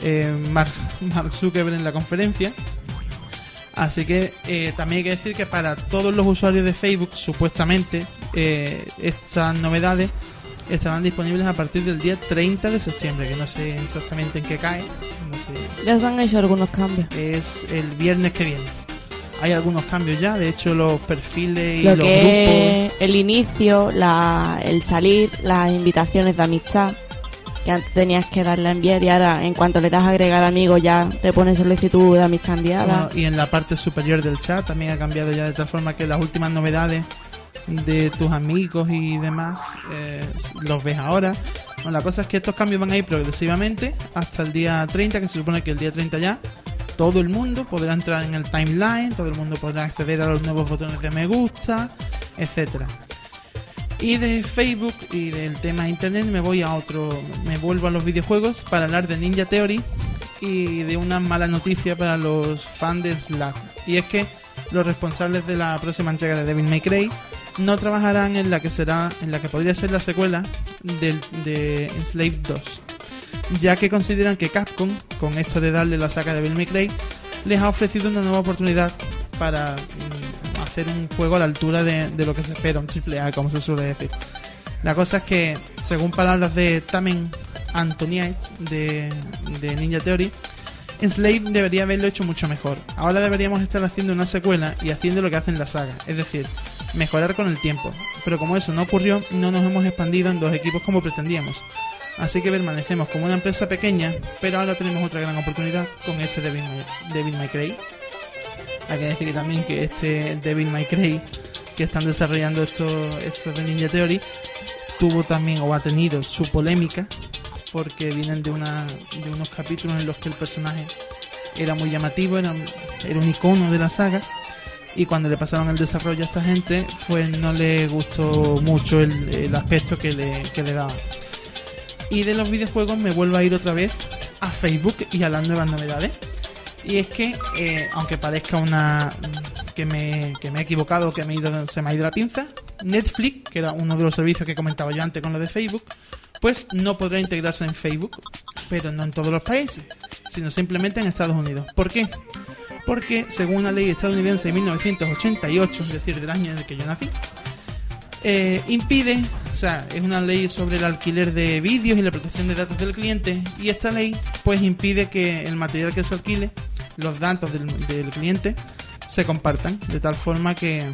Speaker 3: eh, Mark, Mark Zuckerberg en la conferencia. Así que eh, también hay que decir que para todos los usuarios de Facebook, supuestamente, eh, estas novedades estarán disponibles a partir del día 30 de septiembre, que no sé exactamente en qué cae. No sé,
Speaker 2: Ya se han hecho algunos cambios.
Speaker 3: es el viernes que viene. Hay algunos cambios ya, de hecho los perfiles y
Speaker 2: Lo
Speaker 3: los grupos...
Speaker 2: que es el inicio, la, el salir, las invitaciones de amistad, que antes tenías que darle a enviar y ahora en cuanto le das a agregar amigos ya te pone solicitud de amistad enviada.
Speaker 3: Bueno, y en la parte superior del chat también ha cambiado ya de tal forma que las últimas novedades de tus amigos y demás eh, los ves ahora. Bueno, la cosa es que estos cambios van a ir progresivamente hasta el día 30, que se supone que el día 30 ya todo el mundo podrá entrar en el timeline, todo el mundo podrá acceder a los nuevos botones de me gusta, etcétera. Y de Facebook y del tema de internet me voy a otro, me vuelvo a los videojuegos para hablar de Ninja Theory y de una mala noticia para los fans de Slack. Y es que los responsables de la próxima entrega de Devil May Cry no trabajarán en la que será, en la que podría ser la secuela del, de Slave 2, ya que consideran que Capcom, con esto de darle la saga de May Cry, les ha ofrecido una nueva oportunidad para mm, hacer un juego a la altura de, lo que se espera, un triple A, como se suele decir. La cosa es que, según palabras de Tamen Antoniates de, Ninja Theory, Slave debería haberlo hecho mucho mejor. Ahora deberíamos estar haciendo una secuela y haciendo lo que hace en la saga, es decir, mejorar con el tiempo. Pero como eso no ocurrió, no nos hemos expandido en dos equipos como pretendíamos. Así que permanecemos como una empresa pequeña, pero ahora tenemos otra gran oportunidad con este Devil May, Devil May. Hay que decir también que este Devil May Cry que están desarrollando estos estos de Ninja Theory tuvo también o ha tenido su polémica porque vienen de una de unos capítulos en los que el personaje era muy llamativo, era, era un icono de la saga y cuando le pasaron el desarrollo a esta gente pues no le gustó mucho el, aspecto que le, que le daban. Y de los videojuegos me vuelvo a ir otra vez a Facebook y a las nuevas novedades. Y es que, eh, aunque parezca una que me, que me he equivocado, que me he ido, se me ha ido la pinza, Netflix, que era uno de los servicios que comentaba yo antes con lo de Facebook, pues no podrá integrarse en Facebook, pero no en todos los países, sino simplemente en Estados Unidos. ¿Por qué? Porque según una ley estadounidense de 1988, es decir, del año en el que yo nací, eh, impide, o sea, es una ley sobre el alquiler de vídeos y la protección de datos del cliente, y esta ley pues impide que el material que se alquile, los datos del, cliente, se compartan, de tal forma que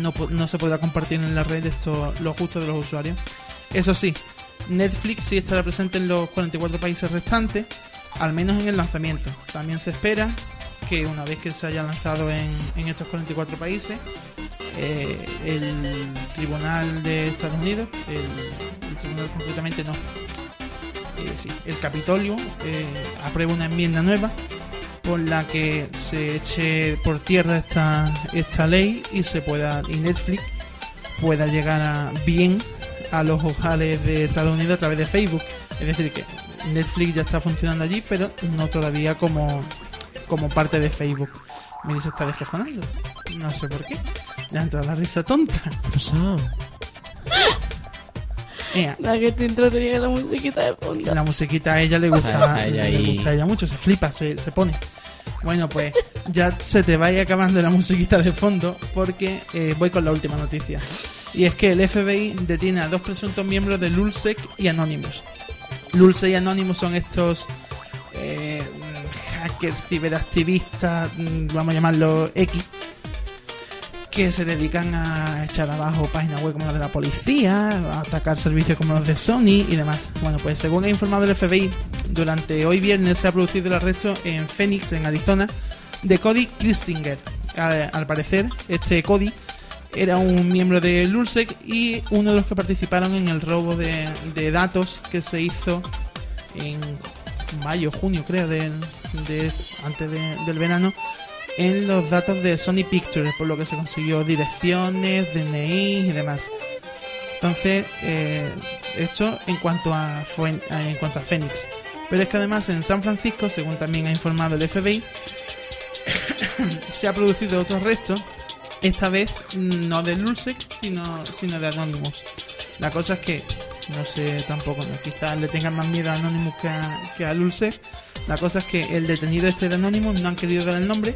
Speaker 3: no, no se podrá compartir en la red esto, los gustos de los usuarios. Eso sí, Netflix sí estará presente en los 44 países restantes, al menos en el lanzamiento. También se espera que una vez que se haya lanzado en, estos 44 países, eh, el tribunal de Estados Unidos, el, tribunal concretamente no, eh, sí, el Capitolio eh, aprueba una enmienda nueva por la que se eche por tierra esta, esta ley y se pueda y Netflix pueda llegar a bien a los hogares de Estados Unidos a través de Facebook. Es decir, que Netflix ya está funcionando allí, pero no todavía como, como parte de Facebook. Miri se está descojonando. No sé por qué. Le ha entrado la risa tonta.
Speaker 1: ¿Qué ha pasado?
Speaker 3: Ea,
Speaker 2: La que te entretenía la musiquita de fondo.
Speaker 3: la musiquita a ella le gusta,
Speaker 1: ella
Speaker 3: le gusta a ella mucho, se flipa, se, se pone. Bueno, pues ya se te va a ir acabando la musiquita de fondo porque eh, voy con la última noticia. Y es que el FBI detiene a dos presuntos miembros de Lulsec y Anonymous. Lulsec y Anonymous son estos eh, hackers, ciberactivistas, mm, vamos a llamarlo X, que se dedican a echar abajo páginas web como las de la policía, a atacar servicios como los de Sony y demás. Bueno, pues según ha informado el FBI, durante hoy viernes se ha producido el arresto en Phoenix, en Arizona, de Cody Christinger. Al, parecer, este Cody era un miembro de Lulsec y uno de los que participaron en el robo de datos que se hizo en mayo, junio creo, de, antes de- del verano, en los datos de Sony Pictures, por lo que se consiguió direcciones, DNI y demás. Entonces, eh, esto en cuanto a- en cuanto a Phoenix. Pero es que además en San Francisco, según también ha informado el FBI, se ha producido otro arresto, esta vez no de Lulsec, sino, sino de Anonymous. La cosa es que No sé tampoco, quizás le tengan más miedo a Anonymous que a, que a. La cosa es que el detenido este de Anonymous no han querido dar el nombre,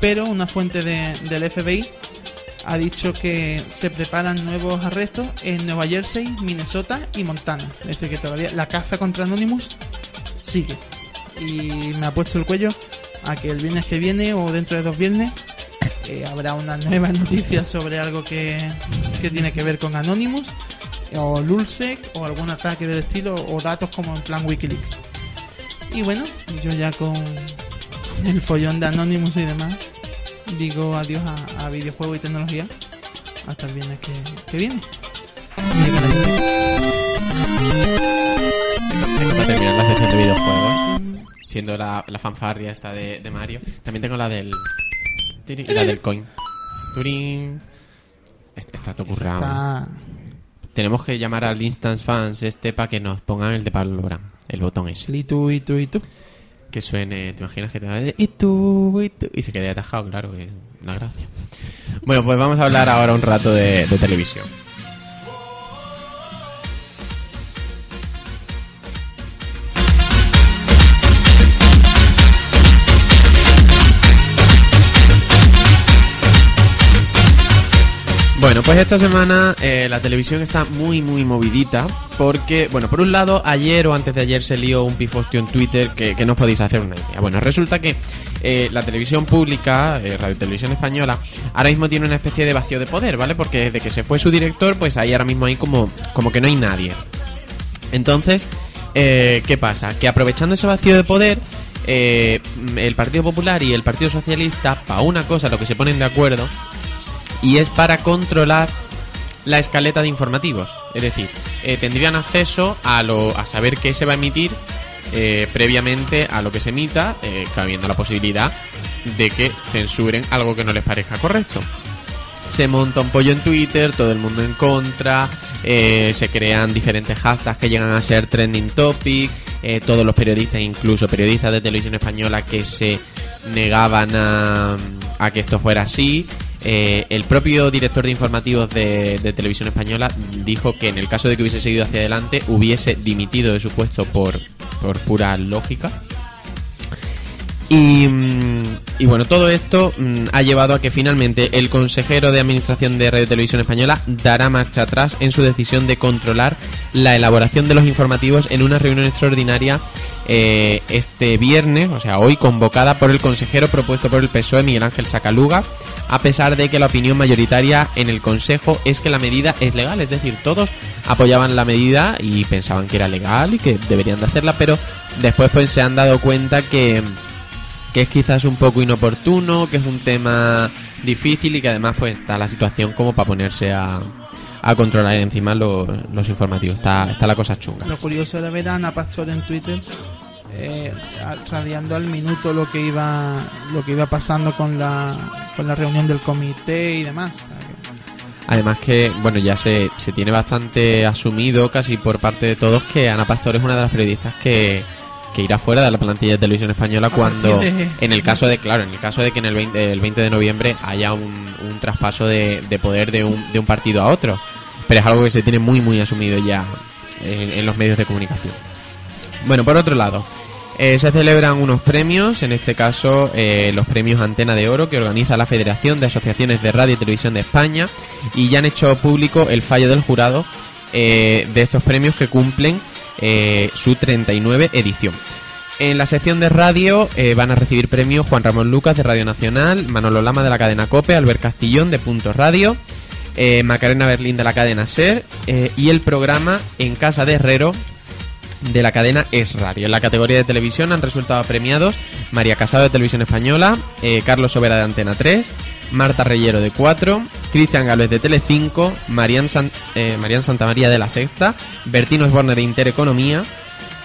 Speaker 3: pero una fuente de- del FBI ha dicho que se preparan nuevos arrestos en Nueva Jersey, Minnesota y Montana. Es decir, que todavía la caza contra Anonymous sigue. Y me ha puesto el cuello a que el viernes que viene o dentro de dos viernes eh, habrá una nueva noticia sobre algo que, que tiene que ver con Anonymous o Lulsec o algún ataque del estilo o datos como en plan Wikileaks. Y bueno, yo ya con el follón de Anonymous y demás digo adiós a, a videojuegos y tecnología hasta el viernes que, que viene.
Speaker 1: Para terminar la sección de videojuegos, siendo la, la fanfarria esta de, de Mario. También tengo la del. La del coin. Turín. Est- Está todo currado.
Speaker 3: está-
Speaker 1: Tenemos que llamar al Instance Fans este para que nos pongan el de Pablo Lorán, el botón ese.
Speaker 3: Y tú, y tú, y tú.
Speaker 1: Que suene, ¿te imaginas que te va a decir, y tú, y tú? Y se quede atajado, claro, que es una gracia. Bueno, pues vamos a hablar ahora un rato de, de televisión. Bueno, pues esta semana eh, la televisión está muy, muy movidita porque, bueno, por un lado, ayer o antes de ayer se lió un pifostio en Twitter que, que no os podéis hacer una idea. Bueno, resulta que eh, la televisión pública, eh, Radio Televisión Española, ahora mismo tiene una especie de vacío de poder, ¿vale? Porque desde que se fue su director, pues ahí ahora mismo hay como, como que no hay nadie. Entonces, eh, ¿qué pasa? Que aprovechando ese vacío de poder, eh, el Partido Popular y el Partido Socialista, para una cosa, lo que se ponen de acuerdo, y es para controlar la escaleta de informativos. Es decir, eh, tendrían acceso a, lo, a saber qué se va a emitir eh, previamente a lo que se emita, eh, habiendo la posibilidad de que censuren algo que no les parezca correcto. Se monta un pollo en Twitter, todo el mundo en contra, eh, se crean diferentes hashtags que llegan a ser trending topic, todos los periodistas, incluso periodistas de televisión española que se negaban a que esto fuera así. Eh, el propio director de informativos de, televisión española dijo que en el caso de que hubiese seguido hacia adelante hubiese dimitido de su puesto por, por pura lógica. Y, mm, y bueno, todo esto mm, ha llevado a que finalmente el consejero de administración de Radio Televisión Española dará marcha atrás en su decisión de controlar la elaboración de los informativos en una reunión extraordinaria eh, este viernes, o sea, hoy convocada por el consejero propuesto por el PSOE, Miguel Ángel Sacaluga, a pesar de que la opinión mayoritaria en el Consejo es que la medida es legal, es decir, todos apoyaban la medida y pensaban que era legal y que deberían de hacerla, pero después pues se han dado cuenta que que es quizás un poco inoportuno, que es un tema difícil y que además pues está la situación como para ponerse a, a controlar encima los, los informativos. Está, está la cosa chunga.
Speaker 3: Lo curioso era ver a Ana Pastor en Twitter eh, radiando al minuto lo que iba lo que iba pasando con la con la reunión del comité y demás.
Speaker 1: Además que, bueno, ya se, se tiene bastante asumido casi por parte de todos que Ana Pastor es una de las periodistas que, que irá fuera de la plantilla de televisión española cuando,
Speaker 3: partir de-
Speaker 1: en el caso de, claro, en el caso de que en el 20, el 20 de noviembre haya un, un traspaso de, de poder de un, de un partido a otro. Pero es algo que se tiene muy, muy asumido ya en, en los medios de comunicación. Bueno, por otro lado, eh, se celebran unos premios, en este caso eh, los premios Antena de Oro que organiza la Federación de Asociaciones de Radio y Televisión de España y ya han hecho público el fallo del jurado eh, de estos premios que cumplen eh, su 39 edición. En la sección de radio eh, van a recibir premios Juan Ramón Lucas de Radio Nacional, Manolo Lama de la cadena Cope, Albert Castillón de Punto Radio, eh, Macarena Berlín de la cadena Ser eh, y el programa En Casa de Herrero de la cadena Es Radio. En la categoría de televisión han resultado premiados María Casado de Televisión Española, Carlos Sobera de Antena 3, Marta Reyero de 4, Cristian Galvez de Telecinco, Marian, San, eh, Santamaría de La Sexta, Bertino Osborne de Intereconomía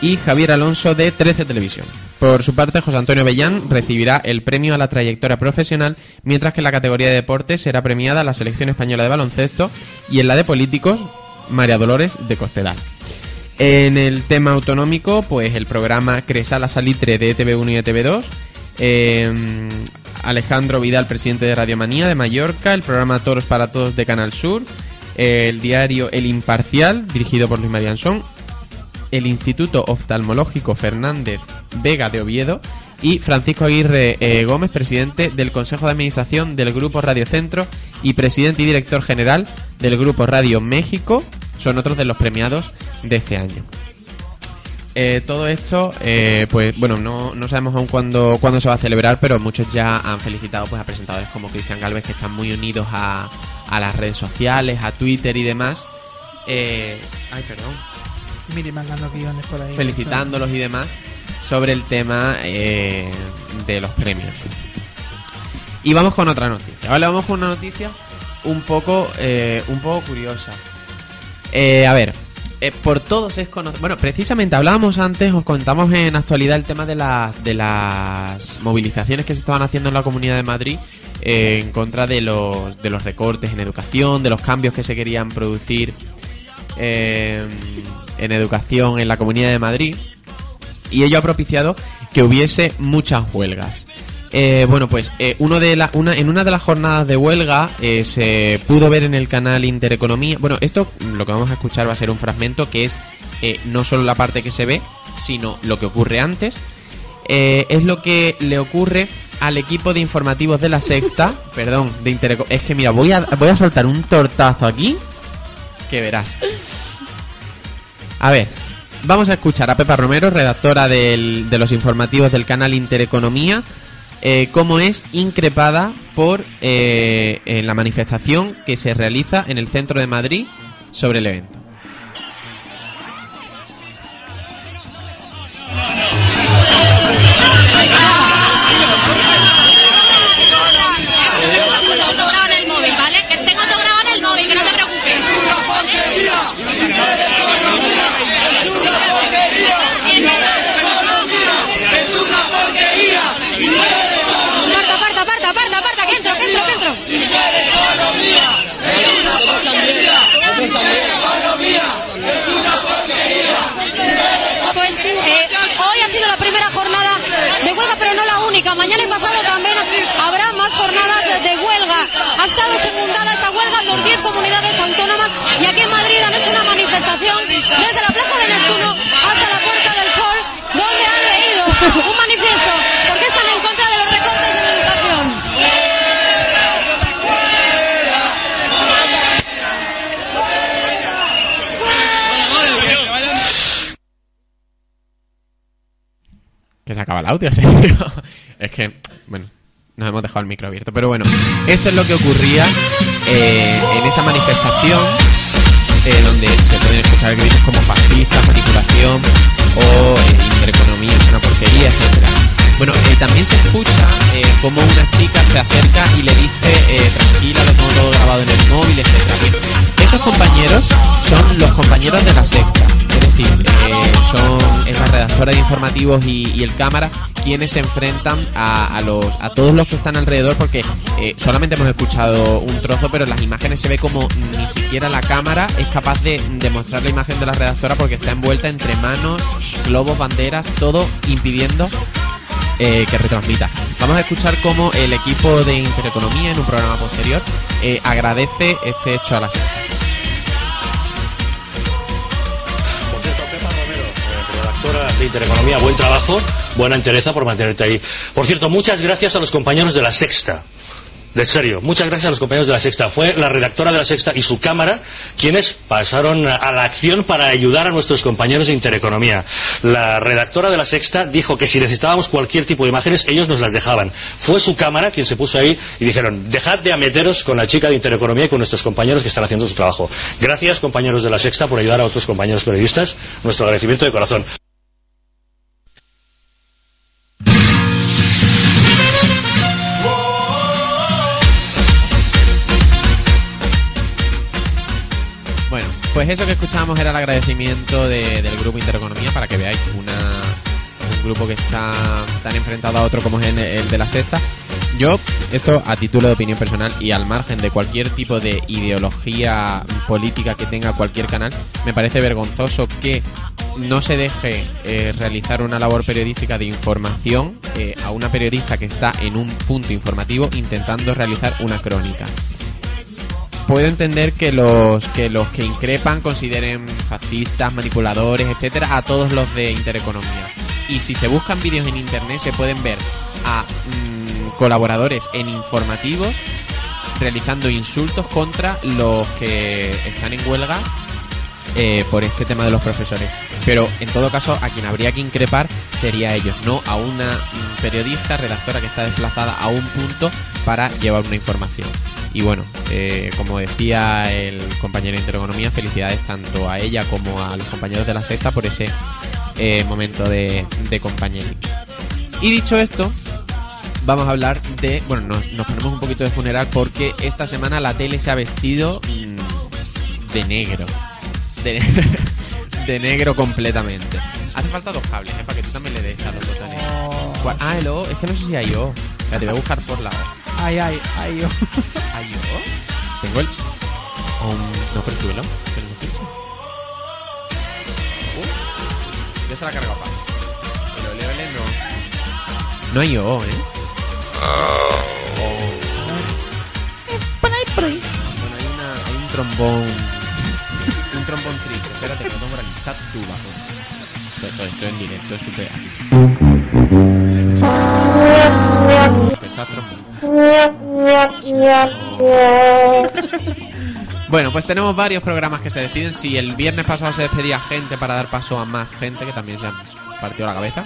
Speaker 1: y Javier Alonso de 13 Televisión. Por su parte, José Antonio Bellán recibirá el premio a la trayectoria profesional, mientras que en la categoría de deportes será premiada la selección española de baloncesto y en la de políticos, María Dolores de Cospedal. En el tema autonómico, pues el programa Cresala Salitre de ETV1 y ETV2. eh, Alejandro Vidal, presidente de Radiomanía de Mallorca. El programa Toros para Todos de Canal Sur. el diario El Imparcial, dirigido por Luis Marianson, el Instituto Oftalmológico Fernández Vega de Oviedo y Francisco Aguirre eh, Gómez, presidente del Consejo de Administración del Grupo Radio Centro y presidente y director general del Grupo Radio México, son otros de los premiados de este año. Eh, todo esto, eh, pues bueno, no, no sabemos aún cuándo, cuándo se va a celebrar, pero muchos ya han felicitado pues, a presentadores como Cristian Galvez, que están muy unidos a, a las redes sociales, a Twitter y demás. Eh, ay, perdón.
Speaker 3: Miri mandando guiones por ahí.
Speaker 1: felicitándolos y demás sobre el tema de los premios. Y vamos con otra noticia. Vale, vamos con una noticia un poco, un poco curiosa. Eh, a ver, eh, por todos es conocido. Bueno, precisamente hablábamos antes, os contamos en actualidad el tema de las, de las movilizaciones que se estaban haciendo en la Comunidad de Madrid eh, en contra de los, de los recortes en educación, de los cambios que se querían producir eh, en educación en la Comunidad de Madrid. Y ello ha propiciado que hubiese muchas huelgas. Eh, bueno, pues eh, uno de la, una, en una de las jornadas de huelga eh, se pudo ver en el canal Intereconomía. Bueno, esto lo que vamos a escuchar va a ser un fragmento que es no solo la parte que se ve, sino lo que ocurre antes. Es lo que le ocurre al equipo de informativos de la Sexta. perdón, de Intereco. Es que mira, voy a, voy a soltar un tortazo aquí que verás. A ver, vamos a escuchar a Pepa Romero, redactora del- de los informativos del canal Intereconomía, eh, cómo es increpada por eh, la manifestación que se realiza en el centro de Madrid sobre el evento.
Speaker 6: Pues eh, hoy ha sido la primera jornada de huelga, pero no la única. Mañana y pasado también habrá más jornadas de huelga. Ha estado secundada esta huelga por 10 comunidades
Speaker 1: acaba el audio, es que, bueno, nos hemos dejado el micro abierto. Pero bueno, esto es lo que ocurría eh, en esa manifestación, eh, donde se pueden escuchar gritos como fascista, manipulación o eh, intereconomía es una porquería, etcétera. Bueno, eh, también se escucha como una chica se acerca y le dice, tranquila, lo tengo todo grabado en el móvil, etcétera. Esos compañeros son los compañeros de la sexta. Es decir, eh, son es la redactora de informativos y, el cámara quienes se enfrentan a, los a todos los que están alrededor porque eh, solamente hemos escuchado un trozo pero en las imágenes se ve como ni siquiera la cámara es capaz de, de mostrar la imagen de la redactora porque está envuelta entre manos, globos, banderas, todo impidiendo eh, que retransmita. Vamos a escuchar cómo el equipo de Intereconomía en un programa posterior agradece este hecho a la sexta.
Speaker 7: De Intereconomía, buen trabajo, buena entereza por mantenerte ahí. Por cierto, muchas gracias a los compañeros de La Sexta. De serio, muchas gracias a los compañeros de La Sexta. Fue la redactora de La Sexta y su cámara quienes pasaron a la acción para ayudar a nuestros compañeros de Intereconomía. La redactora de La Sexta dijo que si necesitábamos cualquier tipo de imágenes, ellos nos las dejaban. Fue su cámara quien se puso ahí y dijeron, dejad de ameteros con la chica de Intereconomía y con nuestros compañeros que están haciendo su trabajo. Gracias, compañeros de La Sexta, por ayudar a otros compañeros periodistas. Nuestro agradecimiento de corazón.
Speaker 1: Pues eso que escuchábamos era el agradecimiento de- del grupo Intereconomía para que veáis un grupo que está tan enfrentado a otro como es el, el de la sexta. Yo, esto a título de opinión personal y al margen de cualquier tipo de ideología política que tenga cualquier canal, me parece vergonzoso que no se deje eh, realizar una labor periodística de información eh, a una periodista que está en un punto informativo intentando realizar una crónica. Puedo entender que los que los que increpan consideren fascistas, manipuladores, etcétera, a todos los de Intereconomía. Y si se buscan vídeos en internet se pueden ver a mm, colaboradores en informativos realizando insultos contra los que están en huelga eh, por este tema de los profesores. Pero en todo caso, a quien habría que increpar sería ellos, no a una mm, periodista, redactora que está desplazada a un punto para llevar una información. Y bueno, eh, como decía el compañero de Intereconomía, felicidades tanto a ella como a los compañeros de la sexta por ese eh, momento de, de compañerismo. Y dicho esto, vamos a hablar de. Bueno, nos, nos ponemos un poquito de funeral porque esta semana la tele se ha vestido mm, de negro. De, de negro completamente. Hace falta dos cables, ¿eh? para que tú también le des a los botones. ¿Cuál? Ah, el O, es que no sé si hay O. Te voy a buscar por la O.
Speaker 3: Ay, ay, ay, yo.
Speaker 1: ¿Hay O? Tengo el. No, pero súbelo. que no escucho. Uh, ya se la cargado fácil. Pero el L no. No hay O, ¿eh?
Speaker 2: Por ahí, por ahí.
Speaker 1: Bueno, hay, una, hay un trombón. un trombón triste. Espérate, que lo tengo. Sat tu bajo. Todo esto en directo es súper. Pensad trombón. Bueno, pues tenemos varios programas que se despiden. Si el viernes pasado se despedía gente para dar paso a más gente que también se han partido la cabeza.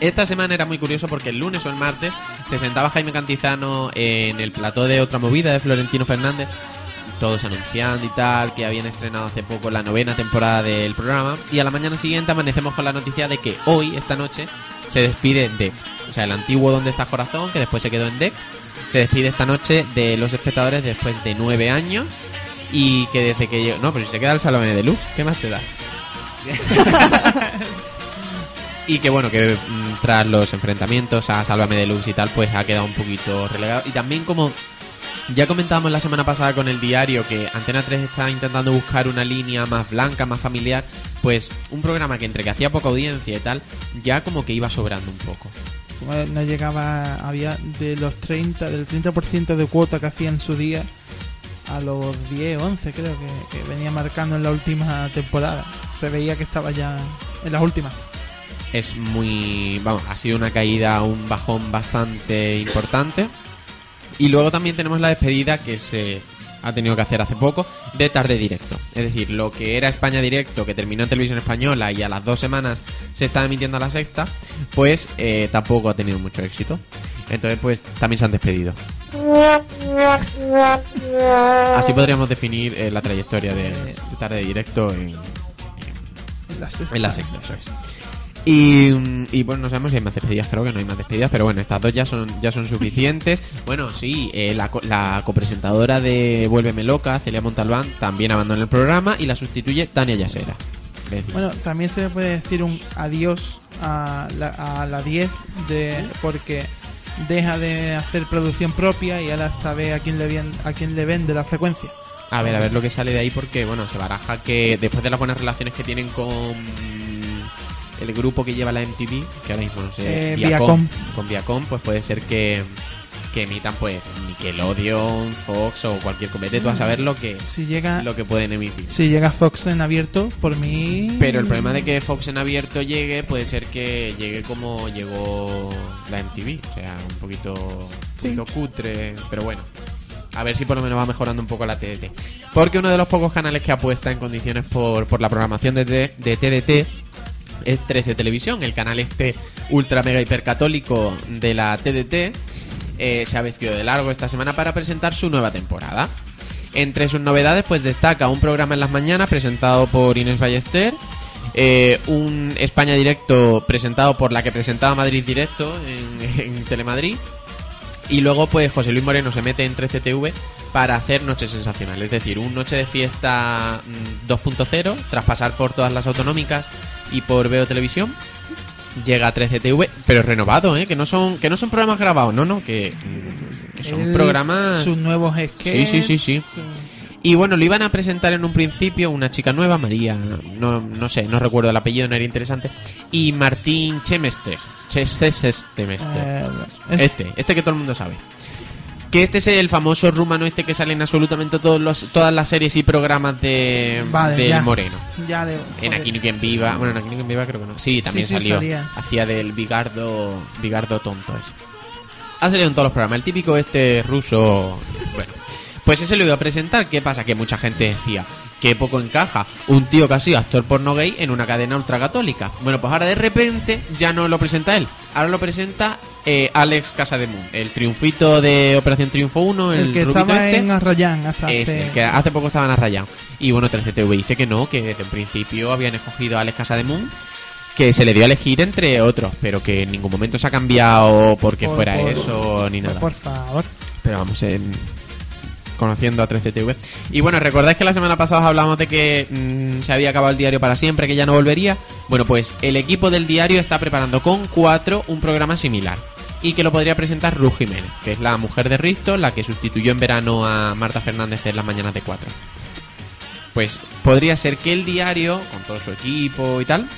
Speaker 1: Esta semana era muy curioso porque el lunes o el martes se sentaba Jaime Cantizano en el plató de otra movida de Florentino Fernández, todos anunciando y tal, que habían estrenado hace poco la novena temporada del programa. Y a la mañana siguiente amanecemos con la noticia de que hoy, esta noche, se despide DEC. O sea, el antiguo Donde está Corazón, que después se quedó en DEC, se despide esta noche de los espectadores después de nueve años. Y que desde que yo... No, pero si se queda el Salome de Luz, ¿qué más te da? y que bueno, que mm, tras los enfrentamientos a Sálvame de Luz y tal, pues ha quedado un poquito relegado. Y también como ya comentábamos la semana pasada con el diario que Antena 3 está intentando buscar una línea más blanca, más familiar, pues un programa que entre que hacía poca audiencia y tal, ya como que iba sobrando un poco.
Speaker 3: No llegaba, había de los 30, del 30% de cuota que hacía en su día a los 10, 11 creo que, venía marcando en la última temporada. Se veía que estaba ya en las últimas.
Speaker 1: Es muy... Vamos, ha sido una caída, un bajón bastante importante. Y luego también tenemos la despedida que se ha tenido que hacer hace poco de tarde directo. Es decir, lo que era España directo, que terminó en televisión española y a las dos semanas se está emitiendo a la sexta, pues eh, tampoco ha tenido mucho éxito. Entonces, pues también se han despedido. Así podríamos definir eh, la trayectoria de, de tarde directo en,
Speaker 3: En la sexta.
Speaker 1: en la sexta, eso es. Y, y bueno, no sabemos si hay más despedidas, creo que no hay más despedidas, pero bueno, estas dos ya son, ya son suficientes. Bueno, sí, eh, la, la copresentadora de Vuélveme Loca, Celia Montalbán, también abandona el programa y la sustituye Tania Yasera.
Speaker 3: Bueno, también se le puede decir un adiós a la, a la 10 de, porque deja de hacer producción propia y ahora sabe a quién le, vien- a quién le vende la frecuencia.
Speaker 1: a ver, a ver lo que sale de ahí, porque bueno, se baraja que después de las buenas relaciones que tienen con el grupo que lleva la MTV, que ahora mismo no sé,
Speaker 3: Eh, Viacom.
Speaker 1: con Viacom, pues puede ser que, que emitan pues Nickelodeon, Fox o cualquier compete, tú a saber lo que,
Speaker 3: Si llega,
Speaker 1: lo que pueden emitir.
Speaker 3: si llega Fox en abierto, por mí.
Speaker 1: Pero el problema de que Fox en abierto llegue puede ser que llegue como llegó la MTV, o sea, un poquito, un
Speaker 3: Sí.
Speaker 1: poquito cutre, pero bueno. A ver si por lo menos va mejorando un poco la TDT. Porque uno de los pocos canales que apuesta en condiciones por, por la programación de, T- de TDT es 13 Televisión, el canal este ultra mega hipercatólico de la TDT. eh, se ha vestido de largo esta semana para presentar su nueva temporada. Entre sus novedades, pues destaca un programa en las mañanas presentado por Inés Ballester, eh, un España Directo presentado por la que presentaba Madrid Directo en, en Telemadrid, y luego, pues José Luis Moreno se mete en 13TV para hacer Noche Sensacional. Es decir, un Noche de Fiesta mm, 2.0, tras pasar por todas las autonómicas y por Veo Televisión. Llega a 13TV, pero renovado, ¿eh? Que no son, que no son programas grabados, no, no, que, que son
Speaker 3: el-
Speaker 1: programas...
Speaker 3: Sus nuevos
Speaker 1: Sí,
Speaker 3: sketches.
Speaker 1: sí, sí, sí.
Speaker 3: su-
Speaker 1: Y bueno, lo iban a presentar en un principio una chica nueva, María, no, no sé, no recuerdo el apellido, no era interesante, y Martín Chemester. Chemester.
Speaker 3: eh, es-
Speaker 1: Este, este que todo el mundo sabe. Que este es el famoso rumano este que sale en absolutamente todos los, todas las series y programas de
Speaker 3: Vale,
Speaker 1: del
Speaker 3: ya.
Speaker 1: Moreno.
Speaker 3: Ya.
Speaker 1: En. Aquí no quien viva. Bueno, en Aquí no quien viva creo que no. Sí, también
Speaker 3: sí,
Speaker 1: salió.
Speaker 3: salía.
Speaker 1: Hacía del bigardo, bigardo tonto ese. Ha salido en todos los programas. El típico este ruso. Bueno, pues ese lo iba a presentar. ¿Qué pasa? Que mucha gente decía que poco encaja un tío que ha sido actor porno gay en una cadena ultracatólica. Bueno, pues ahora de repente ya no lo presenta él. Ahora lo presenta eh, Alex Casademun, el triunfito de Operación Triunfo 1, el,
Speaker 3: El que estaba
Speaker 1: este.
Speaker 3: en Arrayán hasta
Speaker 1: Ese,
Speaker 3: hace-
Speaker 1: el que hace poco estaban arrayados. Y bueno, 13TV dice que no, que desde un principio habían escogido a Alex Casademun, que se le dio a elegir entre otros, pero que en ningún momento se ha cambiado porque
Speaker 3: Por-
Speaker 1: fuera
Speaker 3: por-
Speaker 1: eso ni nada.
Speaker 3: Por favor.
Speaker 1: Pero vamos, en- conociendo a 13TV. Y bueno, ¿recordáis que la semana pasada hablamos de que mm, se había acabado el diario para siempre, que ya no volvería? Bueno, pues el equipo del diario está preparando con cuatro un programa similar. Y que lo podría presentar Ruth Jiménez, que es la mujer de Risto, la que sustituyó en verano a Marta Fernández en las mañanas de 4. Pues podría ser que el diario, con todo su equipo y tal,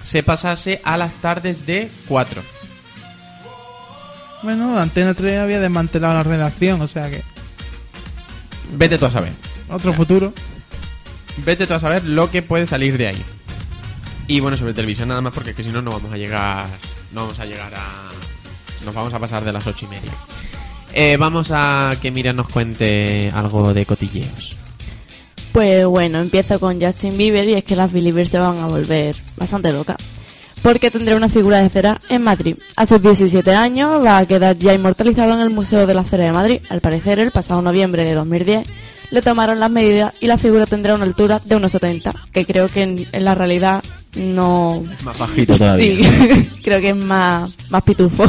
Speaker 1: se pasase a las tardes de 4.
Speaker 3: Bueno, Antena 3 había desmantelado la redacción, o sea que.
Speaker 1: Vete tú a saber.
Speaker 3: Otro futuro.
Speaker 1: Vete tú a saber lo que puede salir de ahí. Y bueno, sobre televisión nada más porque es que si no no vamos a llegar. No vamos a llegar a. Nos vamos a pasar de las ocho y media. Eh, vamos a que Miriam nos cuente algo de cotilleos.
Speaker 2: Pues bueno, empiezo con Justin Bieber y es que las Believers se van a volver bastante locas. Porque tendrá una figura de cera en Madrid. A sus 17 años va a quedar ya inmortalizado en el Museo de la Cera de Madrid. Al parecer, el pasado noviembre de 2010 le tomaron las medidas y la figura tendrá una altura de unos 70, que creo que en, en la realidad no...
Speaker 1: Más bajito
Speaker 2: Sí, creo que es más, más pitufo.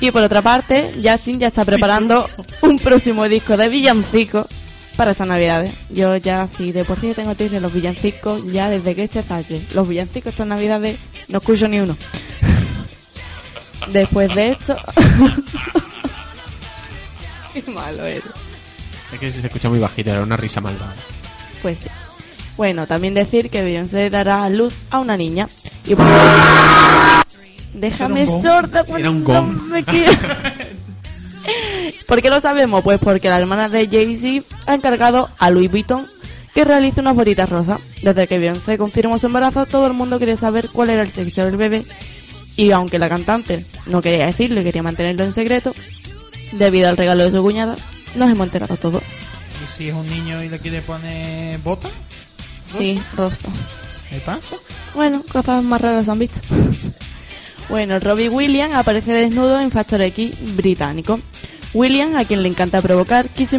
Speaker 2: Y por otra parte, Justin ya está preparando un próximo disco de villancicos para estas navidades. Yo ya, sí, de por sí tengo tips de los villancicos ya desde que este saque. Los villancicos estas navidades no escucho ni uno. Después de esto... Qué malo eres.
Speaker 1: Es que se escucha muy bajito, era una risa malvada.
Speaker 2: Pues sí. Bueno, también decir que Beyoncé dará a luz a una niña. Y por Déjame sorda cuando me quiero. ¿Por qué lo sabemos? Pues porque la hermana de Jay-Z ha encargado a Louis Vuitton que realice unas botitas rosas. Desde que Beyoncé confirmó su embarazo, todo el mundo quería saber cuál era el sexo del bebé. Y aunque la cantante no quería decirlo y quería mantenerlo en secreto, debido al regalo de su cuñada, nos hemos enterado todo.
Speaker 3: Y si es un niño y le quiere poner bota,
Speaker 2: Sí, rosa.
Speaker 3: ¿qué pasa?
Speaker 2: Bueno, cosas más raras han visto. Bueno, Robbie Williams aparece desnudo en Factor X británico. Williams, a quien le encanta provocar, quiso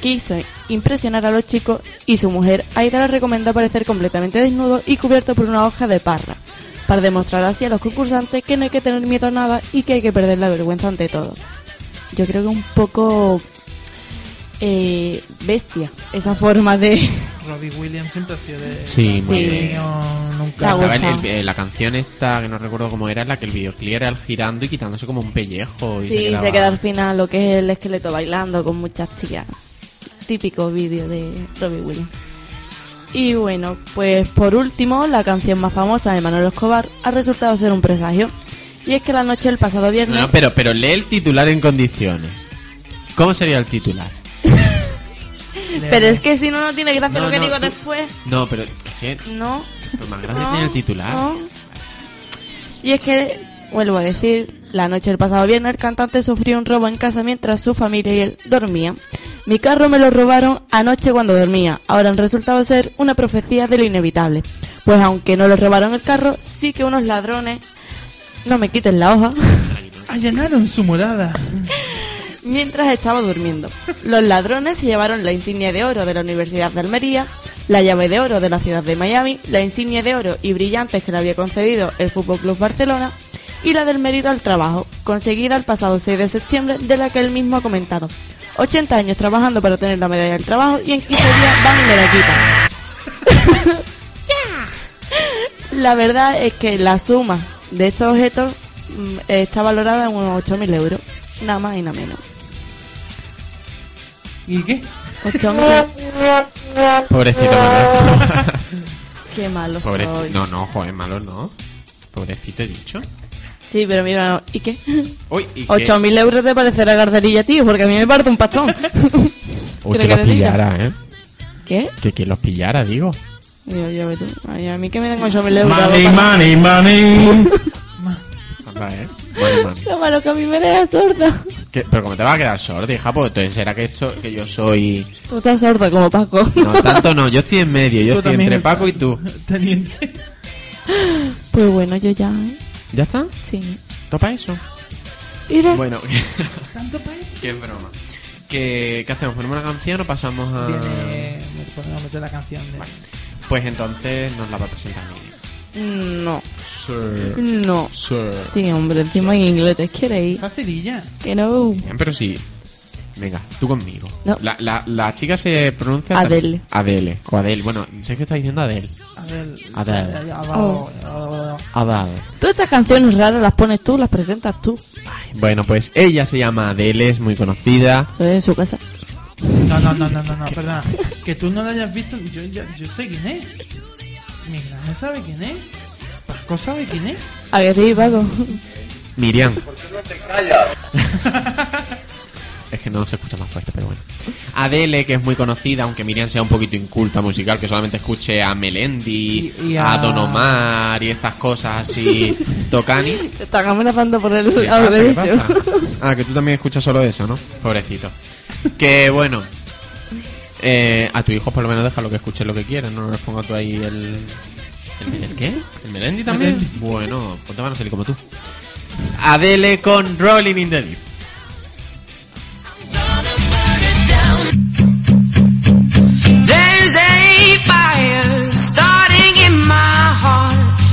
Speaker 2: quiso impresionar a los chicos y su mujer Aida le recomendó aparecer completamente desnudo y cubierto por una hoja de parra, para demostrar así a los concursantes que no hay que tener miedo a nada y que hay que perder la vergüenza ante todo. Yo creo que un poco eh, bestia esa forma de...
Speaker 3: Robbie Williams siempre ha sido de.
Speaker 1: Sí,
Speaker 2: muy bien.
Speaker 3: nunca.
Speaker 1: El- el- la canción esta, que no recuerdo cómo era, en la que el videoclip era el girando y quitándose como un pellejo. Y
Speaker 2: Sí,
Speaker 1: quedaba-
Speaker 2: se queda al final lo que es el esqueleto bailando con muchas chicas. Típico vídeo de Robbie Williams. Y bueno, pues por último, la canción más famosa de Manuel Escobar ha resultado ser un presagio. Y es que la noche del pasado
Speaker 1: No,
Speaker 2: viernes...
Speaker 1: no, pero, pero lee el titular en condiciones. ¿Cómo sería el titular?
Speaker 2: Pero es que si no, no tiene gracia
Speaker 1: No,
Speaker 2: lo que
Speaker 1: no,
Speaker 2: digo
Speaker 1: tú-
Speaker 2: después.
Speaker 1: No, pero es que
Speaker 2: No.
Speaker 1: pues más gracia
Speaker 2: no,
Speaker 1: tiene el titular.
Speaker 2: no. Y es que, vuelvo a decir, la noche del pasado viernes el cantante sufrió un robo en casa mientras su familia y él dormían. Mi carro me lo robaron anoche cuando dormía. Ahora han resultado ser una profecía de lo inevitable. Pues aunque no le robaron el carro, sí que unos ladrones, no me quiten la hoja,
Speaker 3: Allanaron su morada.
Speaker 2: mientras estaba durmiendo. Los ladrones se llevaron la insignia de oro de la Universidad de Almería, la llave de oro de la ciudad de Miami, la insignia de oro y brillantes que le había concedido el Fútbol Club Barcelona y la del mérito al trabajo, conseguida el pasado 6 de septiembre, de la que él mismo ha comentado. 80 años trabajando para tener la medalla del trabajo y en 15 días van y me la quitan. La verdad es que la suma de estos objetos mm, está valorada en unos 8.000 euros, nada más y nada menos.
Speaker 3: ¿Y qué?
Speaker 2: 8.000.
Speaker 1: Pobrecito Manuel.
Speaker 2: Qué malo
Speaker 1: Pobrecito.
Speaker 2: sois.
Speaker 1: No, no, joder, malo no. Pobrecito he dicho.
Speaker 2: Sí, pero mira, no. ¿y qué?
Speaker 1: Uy, ¿y qué?
Speaker 2: 8.000 euros te parecerá garderilla, tío, porque a mí me parece un pastón.
Speaker 1: Uy,
Speaker 2: ¿Quieres
Speaker 1: que los pillara, ¿eh?
Speaker 2: ¿Qué?
Speaker 1: Que quien los pillara, digo.
Speaker 2: Tú. Ay, a mí que me den 8.000 euros.
Speaker 8: Money,
Speaker 2: boca.
Speaker 8: money, money.
Speaker 1: Anda, ¿eh? Money, money.
Speaker 2: Qué malo que a mí me deja sorda.
Speaker 1: ¿Qué? Pero como te va a quedar sordo, hija, pues entonces será que esto, que yo soy...
Speaker 2: Tú estás sorda como Paco.
Speaker 1: No, tanto no, yo estoy en medio, yo
Speaker 3: Tú
Speaker 1: estoy entre Paco y tú.
Speaker 3: Teniente.
Speaker 2: Pues bueno, yo ya, ¿eh?
Speaker 1: ¿Ya está?
Speaker 2: Sí.
Speaker 1: ¿Topa eso?
Speaker 2: Mira.
Speaker 1: Bueno,
Speaker 3: ¿Tanto país?
Speaker 1: qué broma. ¿Qué, ¿Qué hacemos? ¿Ponemos una canción o pasamos a...?
Speaker 3: Viene. Me podemos meter la canción de.
Speaker 1: Pues entonces nos la va a presentar Miriam.
Speaker 2: No.
Speaker 1: Sir.
Speaker 2: No.
Speaker 1: Sir.
Speaker 2: Sí, hombre, encima en inglés te queréis.
Speaker 3: Facililla.
Speaker 2: Que no.
Speaker 1: Bien, pero sí. Venga, tú conmigo.
Speaker 2: No.
Speaker 1: La, la, la chica se pronuncia...
Speaker 2: Adele.
Speaker 1: Adele. O Adele. Bueno, sé que está diciendo Adele.
Speaker 3: A ver.
Speaker 1: Adele.
Speaker 2: Oh.
Speaker 1: Adele.
Speaker 2: Todas estas canciones raras las pones tú, las presentas tú.
Speaker 1: Bueno, pues ella se llama Adele, es muy conocida.
Speaker 2: En su casa.
Speaker 3: No, no, no, no, no, no, perdona. Que tú no la hayas visto, yo, ya, yo sé quién es. Mira, ¿no sabe quién es? Paco sabe quién es.
Speaker 2: A que sí, Paco.
Speaker 1: Miriam. es que no se escucha más fuerte, pero bueno. Adele, que es muy conocida, aunque Miriam sea un poquito inculta musical, que solamente escuche a Melendi,
Speaker 3: Y- y
Speaker 1: a...
Speaker 3: a-
Speaker 1: Don Omar y estas cosas así, Tocani.
Speaker 2: Te están amenazando por el
Speaker 1: ¿Qué
Speaker 2: lado derecho.
Speaker 1: pasa? Ah, que tú también escuchas solo eso, ¿no? Pobrecito. Que bueno. Eh, a tu hijo por lo menos déjalo que escuche lo que quiera, no les ponga tú ahí el... ¿El, el qué? ¿El Melendi también? Bueno, pues te van a salir como tú. Adele con Rolling in the Deep.
Speaker 9: There's a fire starting in my heart,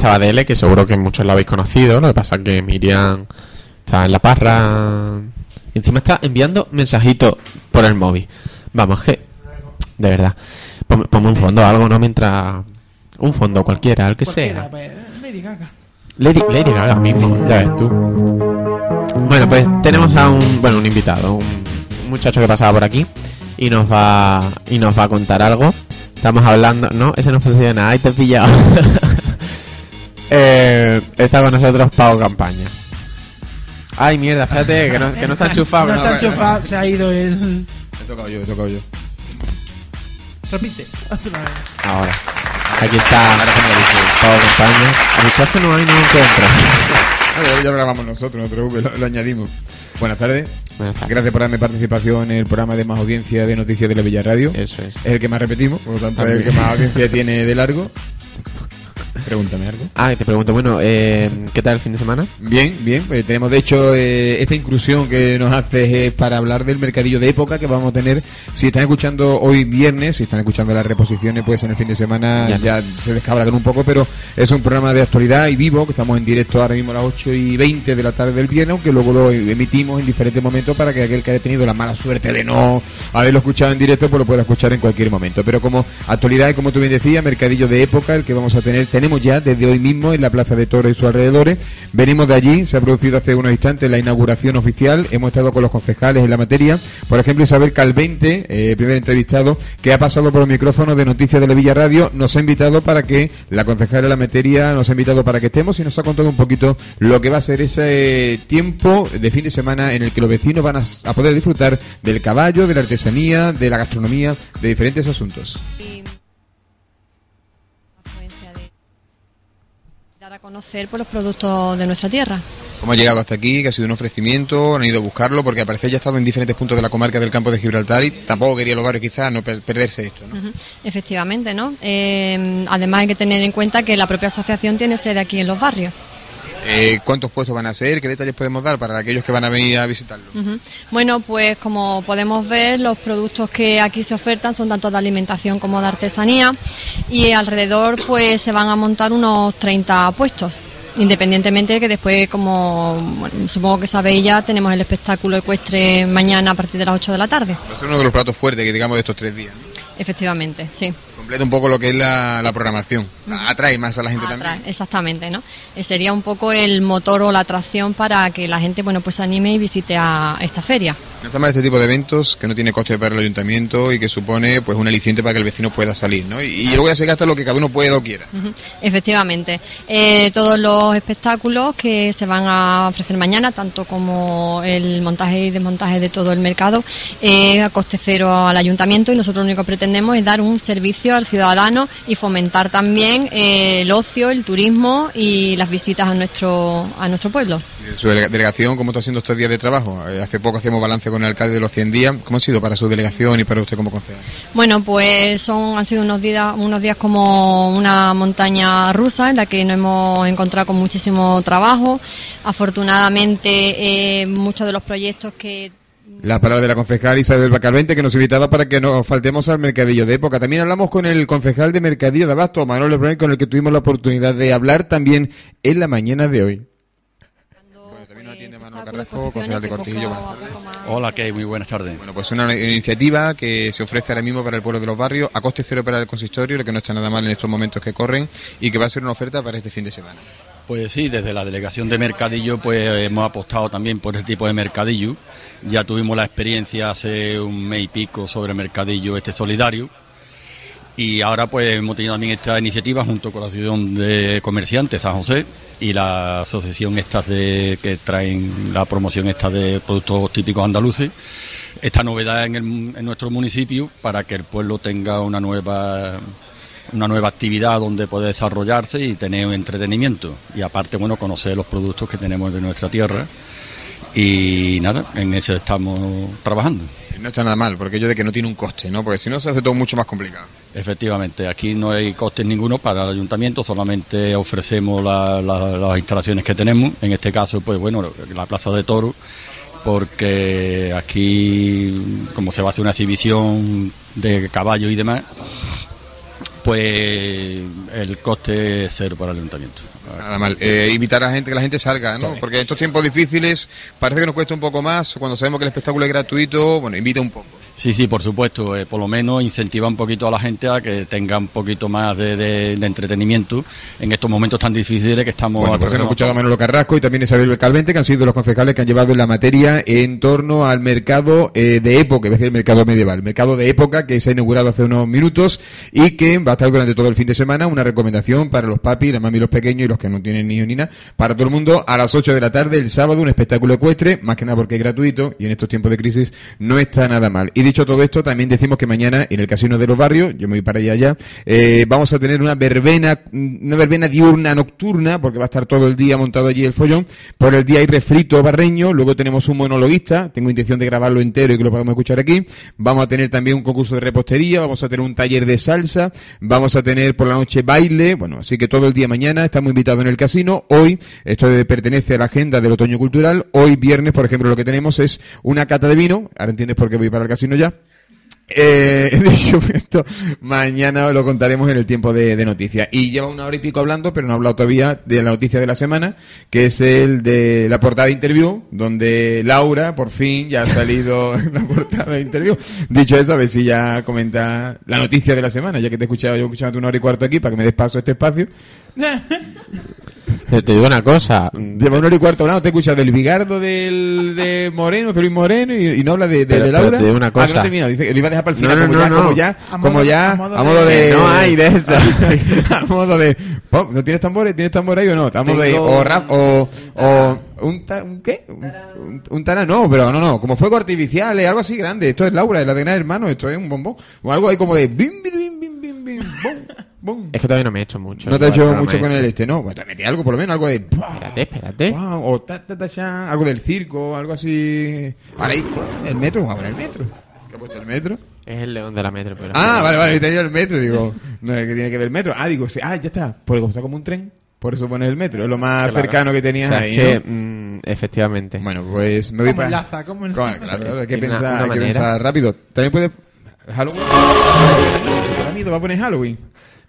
Speaker 1: Estaba Dele, que seguro que muchos lo habéis conocido. Lo que pasa es que Miriam está en la parra. Y encima está enviando mensajitos por el móvil. Vamos, que. De verdad. Ponme, un fondo algo, ¿no? Mientras. Un fondo cualquiera, el que
Speaker 3: Cualquiera,
Speaker 1: sea.
Speaker 3: pues, Lady Gaga.
Speaker 1: Lady, Lady Gaga mismo, ya ves tú. Bueno, pues tenemos a un, bueno, un invitado, un, un muchacho que pasaba por aquí y nos va y nos va a contar algo. Estamos hablando, no, ese no funciona, ahí te he pillado. eh, está con nosotros Pau Campaña. Ay, mierda, espérate, que no, que no está enchufado.
Speaker 3: No
Speaker 1: que
Speaker 3: está enchufado, se ha ido el.
Speaker 10: He tocado yo, he tocado yo.
Speaker 3: Repite.
Speaker 1: Ahora. Aquí está Pau Campaña. Muchacho no hay, no encuentro.
Speaker 10: Ya, ya lo grabamos nosotros, no te preocupes, lo, lo añadimos. Buenas tardes.
Speaker 1: Buenas tardes.
Speaker 10: Gracias por darme participación en el programa de más audiencia de noticias de la Villa Radio.
Speaker 1: Eso es.
Speaker 10: Es el que más repetimos, por lo tanto es el que más audiencia tiene de largo. Pregúntame algo.
Speaker 1: Ah, te pregunto, bueno, eh, ¿qué tal el fin de semana?
Speaker 10: Bien, bien. pues tenemos de hecho eh, esta inclusión que nos hace es para hablar del mercadillo de época que vamos a tener. Si están escuchando hoy viernes, si están escuchando las reposiciones, pues en el fin de semana
Speaker 1: Ya
Speaker 10: ya,
Speaker 1: no.
Speaker 10: se descabalgan un poco, pero es un programa de actualidad y vivo, que estamos en directo ahora mismo a las 8 y 20 de la tarde del viernes, aunque luego lo emitimos en diferentes momentos para que aquel que haya tenido la mala suerte de no haberlo escuchado en directo, pues lo pueda escuchar en cualquier momento. Pero como actualidad y como tú bien decías, mercadillo de época, el que vamos a tener, tenemos ya desde hoy mismo en la Plaza de Toros y sus alrededores. Venimos de allí, se ha producido hace unos instantes la inauguración oficial, hemos estado con los concejales en la materia, por ejemplo Isabel Calvente, eh, primer entrevistado, que ha pasado por los micrófonos de Noticias de la Villa Radio, nos ha invitado para que la concejala de la materia nos ha invitado para que estemos y nos ha contado un poquito lo que va a ser ese tiempo de fin de semana en el que los vecinos van a, a poder disfrutar del caballo, de la artesanía, de la gastronomía, de diferentes asuntos.
Speaker 6: y conocer por los productos de nuestra tierra.
Speaker 10: ¿Cómo ha llegado hasta aquí? Que ha sido un ofrecimiento, han ido a buscarlo, porque al parecer ya ha estado en diferentes puntos de la comarca del campo de Gibraltar y tampoco quería los barrios quizás no per- perderse esto. ¿no?
Speaker 6: Efectivamente, ¿no? Eh, además hay que tener en cuenta que la propia asociación tiene sede aquí en los barrios.
Speaker 10: Eh, ¿Cuántos puestos van a ser? ¿Qué detalles podemos dar para aquellos que van a venir a visitarlo?
Speaker 6: Bueno, pues como podemos ver, los productos que aquí se ofertan son tanto de alimentación como de artesanía y alrededor pues se van a montar unos 30 puestos. Independientemente de que después, como bueno, supongo que sabéis ya, tenemos el espectáculo ecuestre mañana a partir de las 8 de la tarde.
Speaker 10: Va a ser uno de los platos fuertes que digamos de estos tres días. ¿no?
Speaker 6: Efectivamente, sí.
Speaker 10: Completa un poco lo que es la, la programación. Atrae más a la gente
Speaker 6: Atrás,
Speaker 10: también.
Speaker 6: exactamente, ¿no? Eh, sería un poco el motor o la atracción para que la gente, bueno, pues se anime y visite a esta feria.
Speaker 10: No está mal este tipo de eventos que no tiene coste para el ayuntamiento y que supone pues un aliciente para que el vecino pueda salir, ¿no? Y, y luego ya se gasta lo que cada uno pueda o quiera.
Speaker 6: Efectivamente. Eh, todos los espectáculos que se van a ofrecer mañana, tanto como el montaje y desmontaje de todo el mercado, eh, a coste cero al ayuntamiento y nosotros lo único que pretendemos es dar un servicio al ciudadano y fomentar también eh, el ocio, el turismo y las visitas a nuestro, a nuestro pueblo.
Speaker 10: Su delega- delegación, ¿cómo está haciendo estos días de trabajo? Eh, hace poco hacíamos balance con el alcalde de los 100 días. ¿Cómo ha sido para su delegación y para usted como concejal?
Speaker 6: Bueno, pues son han sido unos días unos días como una montaña rusa en la que nos hemos encontrado con muchísimo trabajo. Afortunadamente, eh, muchos de los proyectos que
Speaker 10: La palabra de la concejal Isabel Bacalvente que nos invitaba para que nos faltemos al mercadillo de época. También hablamos con el concejal de Mercadillo de Abasto, Manuel Lebrun, con el que tuvimos la oportunidad de hablar también en la mañana de hoy. Bueno, también nos atiende Manuel Carrasco, concejal de Cortijillo. Buenas tardes.
Speaker 11: Hola, ¿qué hay? Muy buenas tardes.
Speaker 10: Bueno, pues una iniciativa que se ofrece ahora mismo para el pueblo de los barrios a coste cero para el consistorio, lo que no está nada mal en estos momentos que corren y que va a ser una oferta para este fin de semana.
Speaker 11: Pues sí, desde la delegación de Mercadillo pues hemos apostado también por ese tipo de mercadillo. Ya tuvimos la experiencia hace un mes y pico sobre Mercadillo este solidario. Y ahora pues hemos tenido también esta iniciativa junto con la Asociación de Comerciantes San José y la asociación estas de que traen la promoción esta de productos típicos andaluces. Esta novedad en, el- en nuestro municipio para que el pueblo tenga una nueva una nueva actividad donde puede desarrollarse y tener entretenimiento y aparte bueno conocer los productos que tenemos de nuestra tierra y nada en eso estamos trabajando
Speaker 10: No está nada mal, porque ello de que no tiene un coste, ¿no? Porque si no se hace todo mucho más complicado.
Speaker 11: efectivamente aquí no hay costes ninguno para el ayuntamiento solamente ofrecemos la- la- las instalaciones que tenemos en este caso pues bueno la plaza de toro porque aquí como se va a hacer una exhibición de caballos y demás pues el coste es cero para el ayuntamiento.
Speaker 10: Nada mal. Eh, invitar a la gente, que la gente salga, ¿no? Porque en estos tiempos difíciles parece que nos cuesta un poco más. Cuando sabemos que el espectáculo es gratuito, bueno, invita un poco.
Speaker 11: Sí, sí, por supuesto. eh, por lo menos incentiva un poquito a la gente a que tenga un poquito más de, de- de entretenimiento en estos momentos tan difíciles que estamos
Speaker 10: Bueno, pues hemos escuchado a Manolo Carrasco y también Isabel Calvente, que han sido los concejales que han llevado la materia en torno al mercado eh, de época, es decir, el mercado medieval, el mercado de época que se ha inaugurado hace unos minutos y que va a estar durante todo el fin de semana una recomendación para los papis, las mami, los pequeños y los que no tienen ni ni nada, para todo el mundo a las 8 de la tarde el sábado un espectáculo ecuestre, más que nada porque es gratuito y en estos tiempos de crisis no está nada mal. Y dicho todo esto, también decimos que mañana en el Casino de los Barrios, yo me voy para allá ya, eh, vamos a tener una verbena, una verbena diurna nocturna, porque va a estar todo el día montado allí el follón. Por el día hay refrito barreño, luego tenemos un monologuista, tengo intención de grabarlo entero y que lo podamos escuchar aquí. Vamos a tener también un concurso de repostería, vamos a tener un taller de salsa, vamos a tener por la noche baile, bueno, así que todo el día mañana estamos invitados en el casino. Hoy, esto pertenece a la agenda del otoño cultural, hoy viernes, por ejemplo, lo que tenemos es una cata de vino, ahora entiendes por qué voy para el casino ya. Eh, dicho esto, mañana lo contaremos en el tiempo de, noticias. Y lleva una hora y pico hablando, pero no ha hablado todavía de la noticia de la semana, que es el de la portada de interview, donde Laura, por fin, ya ha salido en la portada de interview. Dicho eso, a ver si ya comenta la noticia de la semana, ya que te he escuchado, yo escuchándote una hora y cuarto aquí, para que me des paso este espacio.
Speaker 1: Te, te digo una cosa.
Speaker 10: Lleva una hora y cuarto hablando, te escuchas del Bigardo del, de Moreno, Feliz Moreno, y, y no habla de, de,
Speaker 1: Pero-
Speaker 10: de
Speaker 1: pero
Speaker 10: Laura.
Speaker 1: te digo una
Speaker 10: Ah, que no
Speaker 1: cosa.
Speaker 10: terminado, dice que lo iba a dejar para el
Speaker 1: No,
Speaker 10: final,
Speaker 1: no,
Speaker 10: como,
Speaker 1: no,
Speaker 10: ya, como
Speaker 1: no.
Speaker 10: ya,
Speaker 3: A
Speaker 10: como
Speaker 3: modo-
Speaker 10: ya,
Speaker 3: a modo
Speaker 10: a modo
Speaker 3: de-
Speaker 10: de...
Speaker 1: No hay de eso.
Speaker 10: a modo de... Pop, ¿No tienes tambores? ¿Tienes tambor ahí o no? Estamos de...
Speaker 1: Tengo
Speaker 10: O rap, o... o un, ta- ¿Un qué? Un, un no, pero no, no, como fuego artificial, algo así grande. Esto es Laura, es la de Gran Hermano, esto es un bombón. O algo ahí como de... Bim, bim, bim, bim, bom.
Speaker 1: Es que todavía no me he hecho mucho.
Speaker 10: No te ha
Speaker 1: igual,
Speaker 10: hecho mucho
Speaker 1: he
Speaker 10: con el este, ¿no? Bueno, te metí algo, por lo menos, algo de...
Speaker 1: Espérate, espérate.
Speaker 10: O ta, ta, ta, algo del circo, algo así. Ahora ahí, el metro, vamos a poner el metro. ¿Qué ha puesto el metro?
Speaker 1: Es el león de la metro. Pero
Speaker 10: Ah, vale, vale, tenía el metro, digo. No, es que tiene que ver el metro. Ah, digo, sí, ah, ya está. Porque como está como un tren, por eso pones el metro. Es lo más
Speaker 1: Claro.
Speaker 10: cercano que tenías
Speaker 1: O sea,
Speaker 10: ahí.
Speaker 1: que,
Speaker 10: ¿no?
Speaker 1: mm, efectivamente.
Speaker 10: Bueno, pues me voy
Speaker 3: ¿Cómo
Speaker 10: para.
Speaker 3: enlaza? ¿Cómo
Speaker 10: Claro,
Speaker 3: enlaza?
Speaker 10: claro, claro, hay que pensar,
Speaker 1: una
Speaker 10: hay que pensar rápido. También puede. Halloween. Miedo, va a poner Halloween.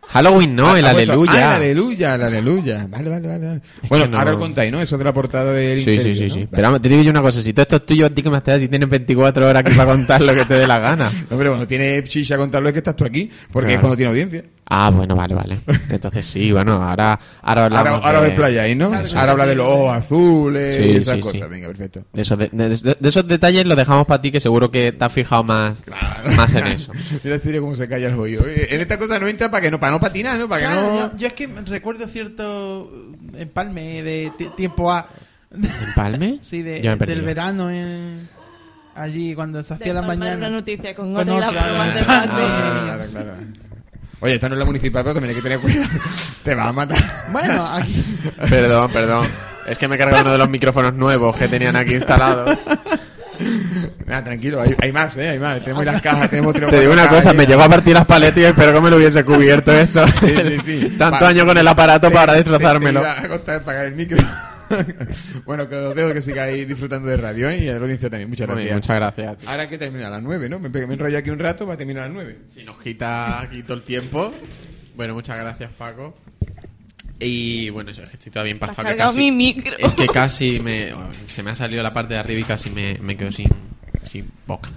Speaker 1: Halloween no,
Speaker 10: Ah,
Speaker 1: el
Speaker 10: puesto-
Speaker 1: aleluya.
Speaker 10: Ah, el aleluya, el aleluya. Vale, vale, vale. vale. Bueno,
Speaker 1: no-
Speaker 10: ahora lo contáis, ¿no? Eso de la portada del
Speaker 1: Sí, sí, sí,
Speaker 10: ¿no?
Speaker 1: sí.
Speaker 10: Vale.
Speaker 1: Pero te digo yo una cosa, si todo esto es tuyo, a ti que me haces si tienes 24 horas aquí para contar lo que te dé la gana.
Speaker 10: No, pero bueno, tiene chicha contarlo es que estás tú aquí, porque es
Speaker 1: Claro.
Speaker 10: cuando tiene audiencia.
Speaker 1: Ah, bueno, vale, vale. Entonces sí, bueno, ahora, ahora
Speaker 10: Ahora,
Speaker 1: hablamos
Speaker 10: ahora
Speaker 1: de,
Speaker 10: os explayáis, ¿no?
Speaker 3: Claro,
Speaker 10: Ahora habla de los ojos azules
Speaker 1: Sí,
Speaker 10: y esas
Speaker 1: sí,
Speaker 10: cosas.
Speaker 1: sí.
Speaker 10: Venga, perfecto.
Speaker 1: de esos, de, de- de esos detalles los dejamos para ti, que seguro que te has fijado más, más en eso.
Speaker 10: Mira serio cómo se calla el oído. Eh, En esta cosa no entra para que no, para no patinar, ¿no? Para que
Speaker 3: Claro,
Speaker 10: no.
Speaker 3: yo, yo es que recuerdo cierto empalme de ti- tiempo a.
Speaker 1: ¿Empalme?
Speaker 3: Sí, de, del verano en. Allí cuando se hacía
Speaker 2: De
Speaker 3: la mañana.
Speaker 2: una noticia con
Speaker 3: Con
Speaker 2: otra y la prueba de.
Speaker 3: Ah,
Speaker 10: claro, claro. Oye, esta no es la municipal, pero también hay que tener cuidado. Te va a matar.
Speaker 3: Bueno, aquí.
Speaker 1: Perdón, perdón. Es que me he cargado uno de los micrófonos nuevos que tenían aquí instalados.
Speaker 10: Nada, tranquilo, hay, hay más, ¿eh? Hay más. Tenemos las cajas, tenemos tres
Speaker 1: Te digo una cosa, me llegó a partir las paletas y espero que me lo hubiese cubierto esto.
Speaker 10: Sí, sí, sí.
Speaker 1: Tanto
Speaker 10: Pa-
Speaker 1: año con el aparato
Speaker 10: te-
Speaker 1: para
Speaker 10: te-
Speaker 1: destrozármelo.
Speaker 10: te iba a costar pagar el micro. bueno, que os dejo que sigáis disfrutando de radio, ¿eh? Y a la audiencia también. Muchas
Speaker 1: bien,
Speaker 10: gracias.
Speaker 1: muchas gracias. a.
Speaker 10: Ahora que termina a las 9, ¿no? Me, me enrollo aquí un rato para terminar a las 9.
Speaker 1: Si nos quita aquí todo el tiempo. Bueno, muchas gracias, Paco. Y bueno, yo es que estoy todavía impactado. que casi-
Speaker 2: mi micro.
Speaker 1: Es que casi me, se me ha salido la parte de arriba y casi me, me quedo sin, sin boca.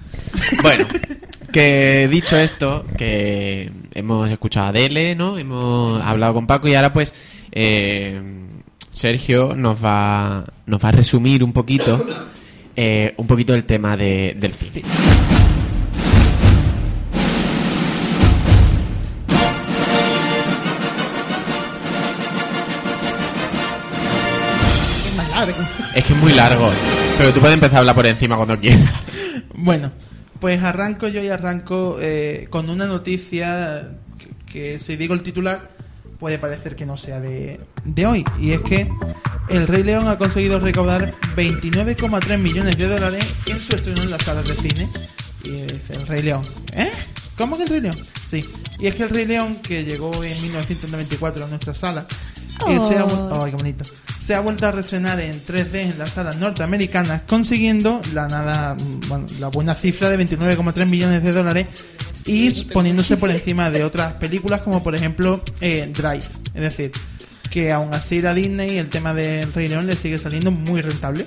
Speaker 1: Bueno, que dicho esto, que hemos escuchado a Dele, ¿no? Hemos hablado con Paco y ahora pues eh, Sergio nos va, nos va a resumir un poquito, eh, un poquito el tema de, del cine.
Speaker 3: Es más largo.
Speaker 1: Es que es muy largo, pero tú puedes empezar a hablar por encima cuando quieras.
Speaker 3: Bueno, pues arranco yo y arranco eh, con una noticia que, que si digo el titular puede parecer que no sea de, de hoy. Y es que el Rey León ha conseguido recaudar 29,3 millones de dólares en su estreno en las salas de cine. Y dice el Rey León. ¿Eh? ¿Cómo que el Rey León? Sí. Y es que el Rey León, que llegó en 1994 a nuestra sala, eh, se, ha, ay, qué bonito. se ha vuelto a reestrenar en 3D en las salas norteamericanas, consiguiendo la nada, mm, bueno, la buena cifra de 29,3 millones de dólares y poniéndose por encima de otras películas como por ejemplo eh, Drive. Es decir, que aún así a Disney el tema del Rey León le sigue saliendo muy rentable.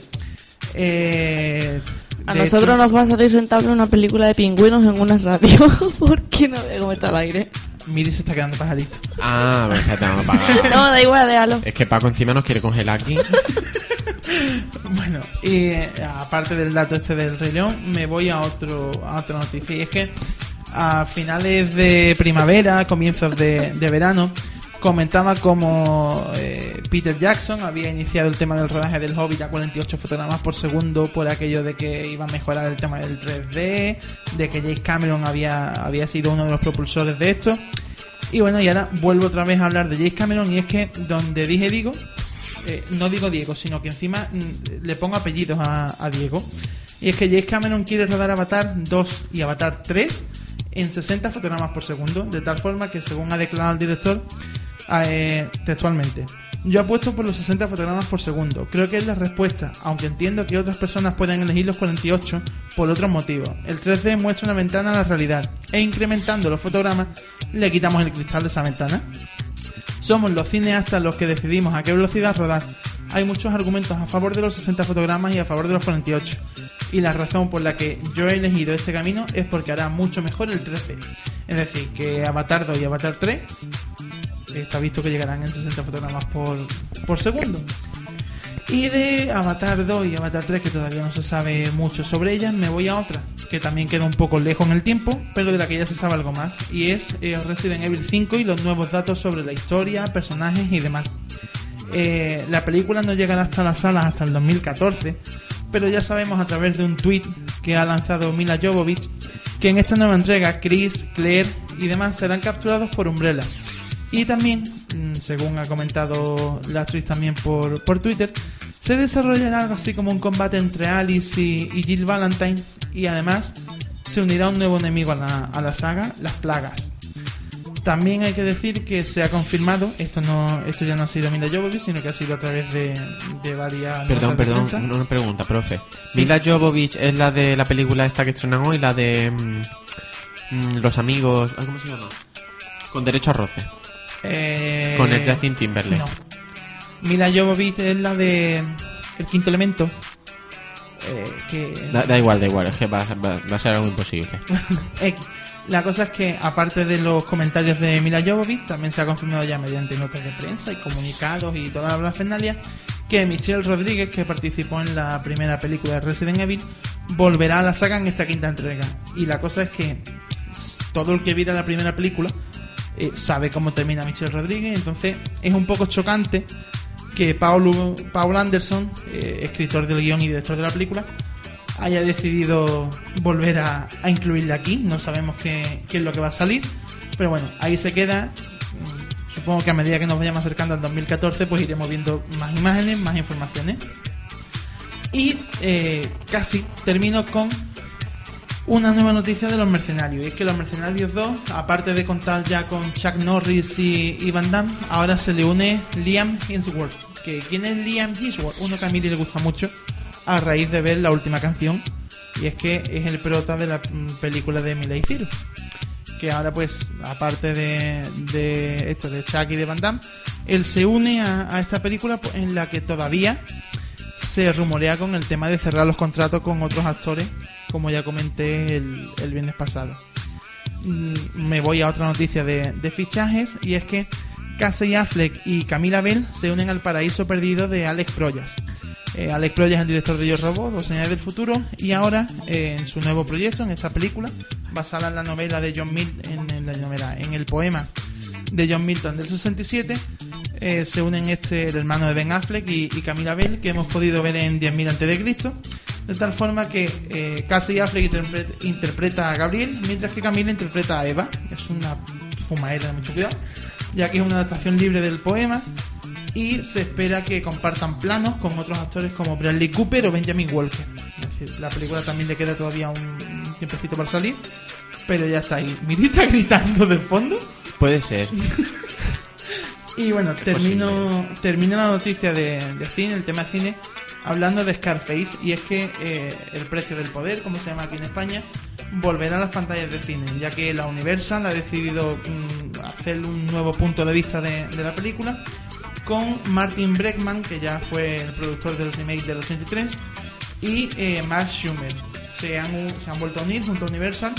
Speaker 3: Eh,
Speaker 2: A nosotros
Speaker 3: hecho,
Speaker 2: nos va a salir rentable una película de pingüinos en una radio. porque no veo cómo está el aire?
Speaker 3: Miri se está quedando pajarito.
Speaker 1: Ah, bueno, espérate, vamos a pagar.
Speaker 2: No, da igual, déjalo.
Speaker 1: Es que Paco encima nos quiere congelar aquí.
Speaker 3: Bueno, y eh, aparte del dato este del Rey León, me voy a, otro, a otra noticia. Y es que a finales de primavera, comienzos de, verano, comentaba como eh, Peter Jackson había iniciado el tema del rodaje del Hobbit a 48 fotogramas por segundo por aquello de que iba a mejorar el tema del 3D, de que James Cameron había, había sido uno de los propulsores de esto. Y bueno, y ahora vuelvo otra vez a hablar de James Cameron y es que donde dije digo, eh, no digo Diego, sino que encima mm, le pongo apellidos a, a Diego. Y es que James Cameron quiere rodar Avatar 2 y Avatar 3 en 60 fotogramas por segundo, de tal forma que según ha declarado el director eh, textualmente, yo apuesto por los 60 fotogramas por segundo. Creo que es la respuesta, aunque entiendo que otras personas pueden elegir los 48 por otros motivos. El 3D muestra una ventana a la realidad e incrementando los fotogramas le quitamos el cristal de esa ventana. Somos los cineastas los que decidimos a qué velocidad rodar. Hay muchos argumentos a favor de los 60 fotogramas y a favor de los 48. Y la razón por la que yo he elegido este camino es porque hará mucho mejor el 3D. Es decir, que Avatar 2 y Avatar 3 está visto que llegarán en 60 fotogramas por, por segundo. Y de Avatar 2 y Avatar 3, que todavía no se sabe mucho sobre ellas, me voy a otra, que también queda un poco lejos en el tiempo, pero de la que ya se sabe algo más, y es eh, Resident Evil 5 y los nuevos datos sobre la historia, personajes y demás. Eh, la película no llegará hasta las salas hasta el 2014, pero ya sabemos a través de un tweet que ha lanzado Mila Jovovich que en esta nueva entrega Chris, Claire y demás serán capturados por Umbrella. Y también, mm, según ha comentado la actriz también por, por Twitter, se desarrollará algo así como un combate entre Alice y, y Jill Valentine y además se unirá un nuevo enemigo a la, a la saga, las plagas. También hay que decir que se ha confirmado, esto no esto ya no ha sido Mila Jovovich, sino que ha sido a través de, de varias...
Speaker 1: Perdón,
Speaker 3: de
Speaker 1: perdón, una pregunta, profe.
Speaker 3: Sí.
Speaker 1: Mila Jovovich es la de la película esta que estrenan hoy, la de mm, mm, Los amigos, ay, ¿cómo se llama? Con derecho a roce.
Speaker 3: Eh,
Speaker 1: Con el Justin Timberlake.
Speaker 3: no. Mila Jovovich es la de El Quinto Elemento. Eh, que
Speaker 1: Da, da igual, da igual, es que va, va- va a ser algo imposible.
Speaker 3: X. La cosa es que, aparte de los comentarios de Mila Jovovich, también se ha confirmado ya mediante notas de prensa y comunicados y toda la brafernalia que Michelle Rodríguez, que participó en la primera película de Resident Evil, volverá a la saga en esta quinta entrega. Y la cosa es que todo el que viera la primera película eh, sabe cómo termina Michelle Rodríguez, entonces es un poco chocante que Paul, Paul Anderson, eh, escritor del guion y director de la película, haya decidido volver a, a aquí. No sabemos qué, es lo que va a salir, pero bueno, ahí se queda. Mm, Supongo que a medida que nos vayamos acercando al 2014, pues iremos viendo más imágenes, más informaciones. Y eh, casi termino con una nueva noticia de los mercenarios. Es que los mercenarios 2, aparte de contar ya con Chuck Norris y, y Van Damme, ahora se le une Liam Hemsworth. ¿Quién es Liam Hemsworth? Uno que a Miri le gusta mucho a raíz de ver la última canción. Y es que es el prota de la mm, película de Miley Cyrus. Que ahora pues, aparte de, esto de Chuck y de Van Damme, él se une a, esta película pues, en la que todavía se rumorea con el tema de cerrar los contratos con otros actores, como ya comenté el, el viernes pasado. Mm, Me voy a otra noticia de, de fichajes y es que Casey Affleck y Camila Bell se unen al paraíso perdido de Alex Proyas. Eh, Alex Proyas es el director de Yo Robot, Dos Señales del Futuro, y ahora eh, en su nuevo proyecto, en esta película, basada en la novela de John Milton, en, el poema de John Milton del 67, eh, se unen este el hermano de Ben Affleck y, Camila Bell, que hemos podido ver en 10.000 a.C., de tal forma que Casey Affleck interpre- interpreta a Gabriel, mientras que Camila interpreta a Eva. Es una fumaera de mucho cuidado, ya que es una adaptación libre del poema y se espera que compartan planos con otros actores como Bradley Cooper o Benjamin Walker. Es decir, la película también le queda todavía un, tiempecito para salir, pero ya está ahí. Mirita gritando de fondo.
Speaker 1: Puede ser.
Speaker 3: Y bueno, termino, termino la noticia de, de cine, el tema cine, hablando de Scarface. Y es que eh, El precio del poder, como se llama aquí en España, volver a las pantallas de cine, ya que la Universal ha decidido mm, hacer un nuevo punto de vista de, de la película con Martin Breckman, que ya fue el productor del remake del 83, y eh, Mark Schumer. Se han, se han vuelto a unir junto a Universal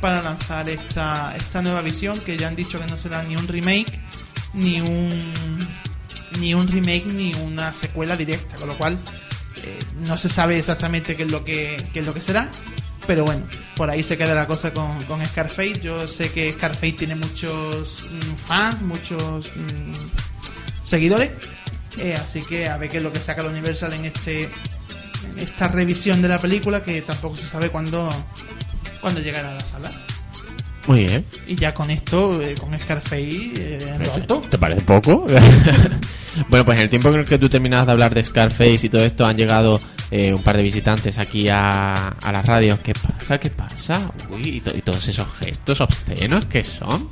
Speaker 3: para lanzar esta, esta nueva visión que ya han dicho que no será ni un remake, ni un, ni un remake, ni una secuela directa, con lo cual eh, no se sabe exactamente qué es lo que, qué es lo que será. Pero bueno, por ahí se queda la cosa con, con Scarface. Yo sé que Scarface tiene muchos mm, fans, muchos mm, seguidores. Eh, así que a ver qué es lo que saca la Universal en este en esta revisión de la película que tampoco se sabe cuándo, cuándo llegará a las salas.
Speaker 1: Muy bien.
Speaker 3: Y ya con esto, eh, con Scarface eh, en lo alto.
Speaker 1: ¿Te parece poco? bueno, pues en el tiempo en el que tú terminabas de hablar de Scarface y todo esto, han llegado eh, un par de visitantes aquí a, a la radio. ¿Qué pasa? ¿Qué pasa? Uy, y, to- y todos esos gestos obscenos que son.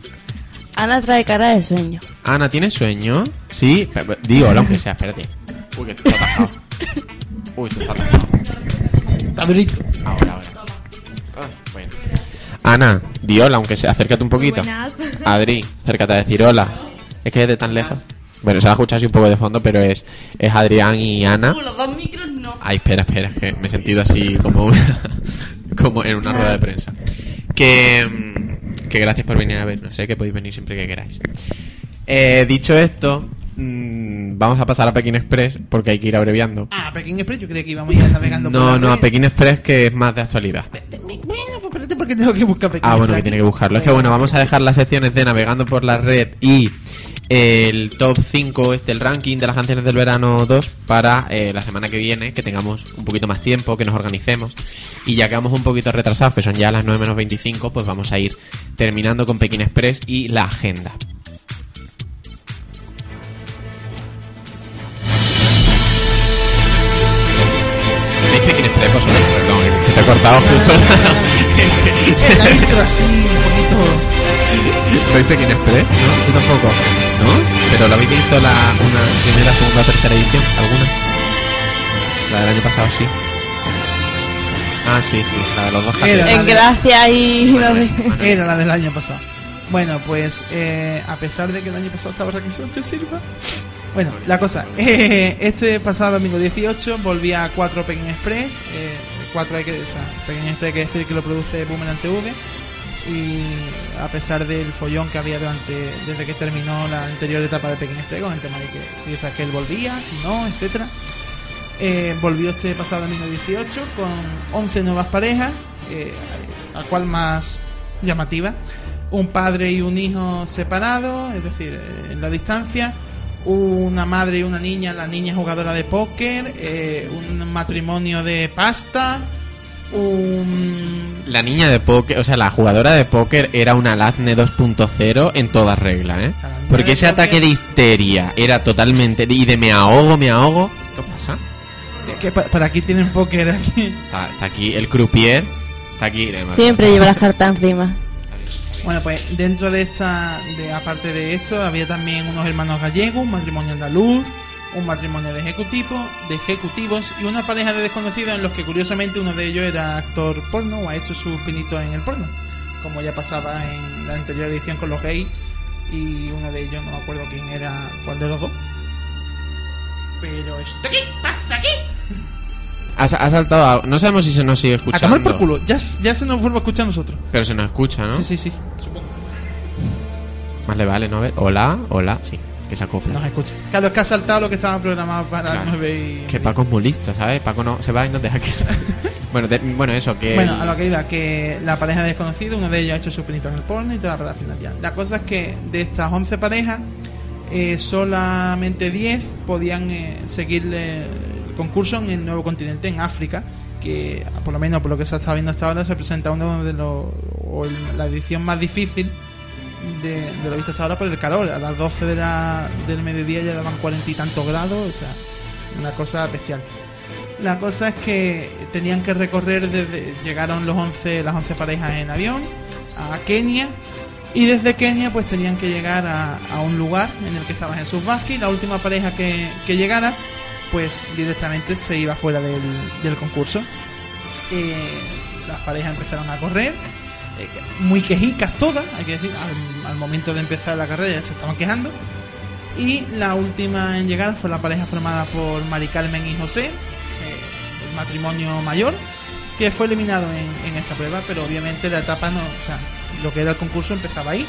Speaker 2: Ana trae cara de sueño.
Speaker 1: Ana, ¿tienes sueño? Sí, Pe- pe- di hola aunque sea, espérate. Uy, que esto está atascado. Uy, esto está atascado.
Speaker 3: Está durito.
Speaker 1: Ahora, ahora. Ay, bueno. Ana, di hola, aunque sea, acércate un poquito.
Speaker 12: buenas.
Speaker 1: Adri, acércate a decir hola. Es que es de tan lejos. Bueno, se la escucha así un poco de fondo, pero es, es Adrián y Ana.
Speaker 12: Uh, los dos micros no.
Speaker 1: Ay, espera, espera, es que me he sentido así como una, como en una rueda de prensa. Que, mm, que gracias por venir a vernos, sé que podéis venir siempre que queráis. Eh, dicho esto, mm, vamos a pasar a Pekín Express porque hay que ir abreviando.
Speaker 3: Ah, Pekín Express, yo creía que íbamos a ir navegando por
Speaker 1: No,
Speaker 3: la
Speaker 1: no, a. Pekín Express que es más de actualidad.
Speaker 3: Bueno, pues espérate porque tengo que buscar Pekín
Speaker 1: Ah, bueno, que tiene que buscarlo. Es que bueno, vamos a dejar las secciones de Navegando por la Red y el top 5, este, el ranking de las canciones del verano 2 para eh, la semana que viene, que tengamos un poquito más tiempo, que nos organicemos. Y ya que vamos un poquito retrasados, que son ya las 9 menos 25, pues vamos a ir terminando con Pekín Express y la agenda. ¿Veis Pekín Express vosotros? Perdón, que te he cortado justo.
Speaker 3: La intro así, un poquito.
Speaker 1: ¿Veis Pekín Express? ¿No? ¿Tú tampoco? ¿No? ¿Pero lo habéis visto la una primera, segunda, tercera edición? ¿Alguna? La del año pasado sí. Ah, sí, sí, la de los dos
Speaker 3: Era.
Speaker 2: En gracia y...
Speaker 3: Era la del año pasado. Bueno, pues eh, a pesar de que el año pasado estaba Raquel Sánchez Silva. Bueno, la cosa, eh, este pasado domingo 18 volví a 4 Pekín Express. Eh, 4 hay que, o sea, Pekín Express hay que decir que lo produce Boomerang TV. Y a pesar del follón que había durante desde que terminó la anterior etapa de Pekín Express, con el tema de que si Raquel volvía, si no, etcétera eh, volvió este pasado domingo 18 con 11 nuevas parejas, eh, la cual más llamativa. Un padre y un hijo separados, es decir, eh, en la distancia. Una madre y una niña, la niña jugadora de póker. eh, un matrimonio de pasta. Un.
Speaker 1: La niña de póker, o sea, la jugadora de póker era una Lazne 2.0 en toda regla, ¿eh? Porque ese ataque de histeria era totalmente... Y de me ahogo, me ahogo... ¿Qué pasa?
Speaker 3: que- que pa- para aquí tienen póker aquí.
Speaker 1: Está, está aquí el croupier. Está aquí...
Speaker 2: Siempre lleva las cartas encima.
Speaker 3: Bueno, pues dentro de esta, de, aparte de esto, había también unos hermanos gallegos, un matrimonio andaluz, un matrimonio de ejecutivo, de ejecutivos y una pareja de desconocidos en los que curiosamente uno de ellos era actor porno o ha hecho sus pinitos en el porno, como ya pasaba en la anterior edición con los gays y uno de ellos no me acuerdo quién era, cuál de los dos. Pero está aquí, está aquí.
Speaker 1: Ha, ha saltado algo. No sabemos si se nos sigue
Speaker 3: A
Speaker 1: escuchando.
Speaker 3: tomar por culo, ya, ya se nos vuelve a escuchar a nosotros.
Speaker 1: Pero se nos escucha, ¿no?
Speaker 3: Sí, sí, sí.
Speaker 1: Más le vale, ¿no? A ver. Hola, hola. Sí, que se acopla.
Speaker 3: Nos escucha. Claro, es que ha saltado lo que estaba programado para
Speaker 1: Claro.
Speaker 3: las 9 y...
Speaker 1: Que Paco es muy listo, ¿sabes? Paco no se va y nos deja que... bueno, de- bueno, eso, que...
Speaker 3: Bueno, a lo que iba, que la pareja de desconocidos, uno de ellos ha hecho su pinito en el porno y toda la verdad final ya. La cosa es que de estas 11 parejas, eh, solamente 10 podían eh, seguir el concurso en el nuevo continente, en África, que por lo menos por lo que se está viendo hasta ahora se presenta uno de los o el- la edición más difícil de, lo visto hasta ahora por el calor. A las 12 de la- del mediodía ya daban cuarenta y tantos grados, o sea, una cosa bestial. La cosa es que tenían que recorrer desde. Llegaron los 11, las 11 parejas en avión a Kenia. Y desde Kenia, pues tenían que llegar a, un lugar en el que estaba Jesús Vázquez. La última pareja que, llegara, pues directamente se iba fuera del, del concurso. Eh, las parejas empezaron a correr, eh, muy quejicas todas, hay que decir, al, momento de empezar la carrera ya se estaban quejando. Y la última en llegar fue la pareja formada por Mari Carmen y José, eh, el matrimonio mayor, que fue eliminado en, en esta prueba, pero obviamente la etapa no, o sea, lo que era el concurso empezaba ahí.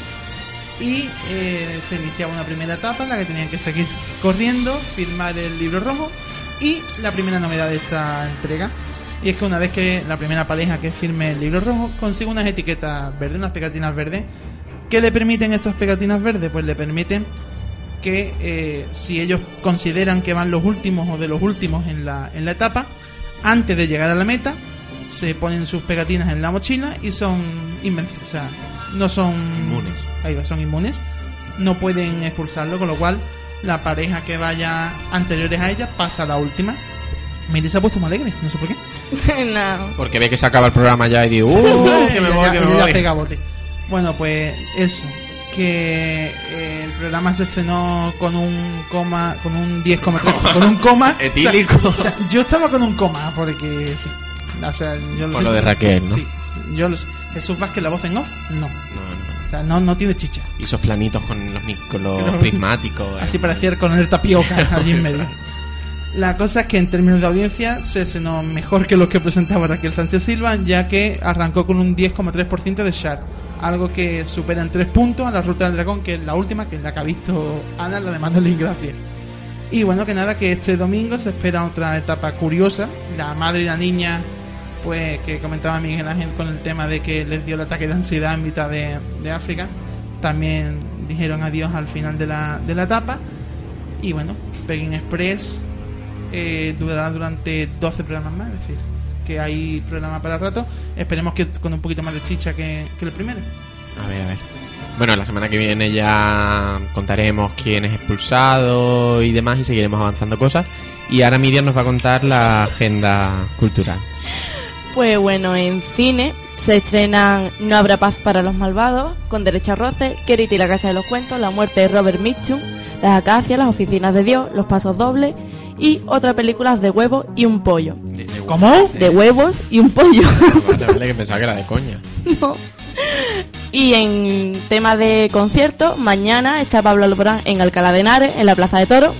Speaker 3: Y eh, se iniciaba una primera etapa en la que tenían que seguir corriendo, firmar el libro rojo y la primera novedad de esta entrega. Y es que una vez que la primera pareja que firme el libro rojo consigue unas etiquetas verdes, unas pegatinas verdes. ¿Qué le permiten estas pegatinas verdes? Pues le permiten que eh, si ellos consideran que van los últimos o de los últimos en la, en la etapa, antes de llegar a la meta, se ponen sus pegatinas en la mochila y son invencibles. O sea, no son
Speaker 1: Inmunes.
Speaker 3: Ahí va, son inmunes. No pueden expulsarlo, con lo cual la pareja que vaya anteriores a ella pasa a la última. Miri se ha puesto muy alegre, no sé por qué.
Speaker 2: no.
Speaker 1: Porque ve que se acaba el programa ya y digo, ¡uh! Que me voy, que me
Speaker 3: Ella
Speaker 1: voy.
Speaker 3: pega bote. Bueno, pues eso. Que eh, el programa se estrenó con un coma, con un 10,3, con un coma.
Speaker 1: Etílico.
Speaker 3: O sea, o sea, yo estaba con un coma, porque sí. O sea, yo
Speaker 1: Por lo de Raquel, ¿no?
Speaker 3: Sí, yo lo sé. Jesús Vázquez, la voz en off, no.
Speaker 1: No, no.
Speaker 3: O sea, no, no tiene chicha.
Speaker 1: Y esos planitos con los, con los prismáticos. eh.
Speaker 3: Así parecía el coronel Tapioca allí en medio. La cosa es que en términos de audiencia se estrenó mejor que los que presentaba Raquel Sánchez Silva, ya que arrancó con un 10,3% de share, algo que supera en 3 puntos a la Ruta del Dragón, que es la última, que es la que ha visto Ana, la de Mandolin Gracia. Y bueno, que nada, que este domingo se espera otra etapa curiosa. La madre y la niña, pues que comentaba Miguel Ángel con el tema de que les dio el ataque de ansiedad en mitad de, de África, también dijeron adiós al final de la, etapa. Y bueno, Pegin Express eh, durará durante 12 programas más, es decir, que hay programa para rato. Esperemos que con un poquito más de chicha que, que el primero.
Speaker 1: A ver, a ver. Bueno, la semana que viene ya contaremos quién es expulsado y demás y seguiremos avanzando cosas. Y ahora Miriam nos va a contar la agenda cultural.
Speaker 2: Pues bueno, en cine se estrenan No habrá paz para los malvados, Con derecho a roce, Kerity y la casa de los cuentos, La muerte de Robert Mitchum, Las acacias, Las oficinas de Dios, Los pasos dobles y otras películas de huevos y un pollo.
Speaker 3: ¿Cómo?
Speaker 2: De huevos y un pollo.
Speaker 1: Que pensaba que era de coña.
Speaker 2: No. Y en tema de conciertos, mañana está Pablo Alborán en Alcalá de Henares, en la Plaza de Toro.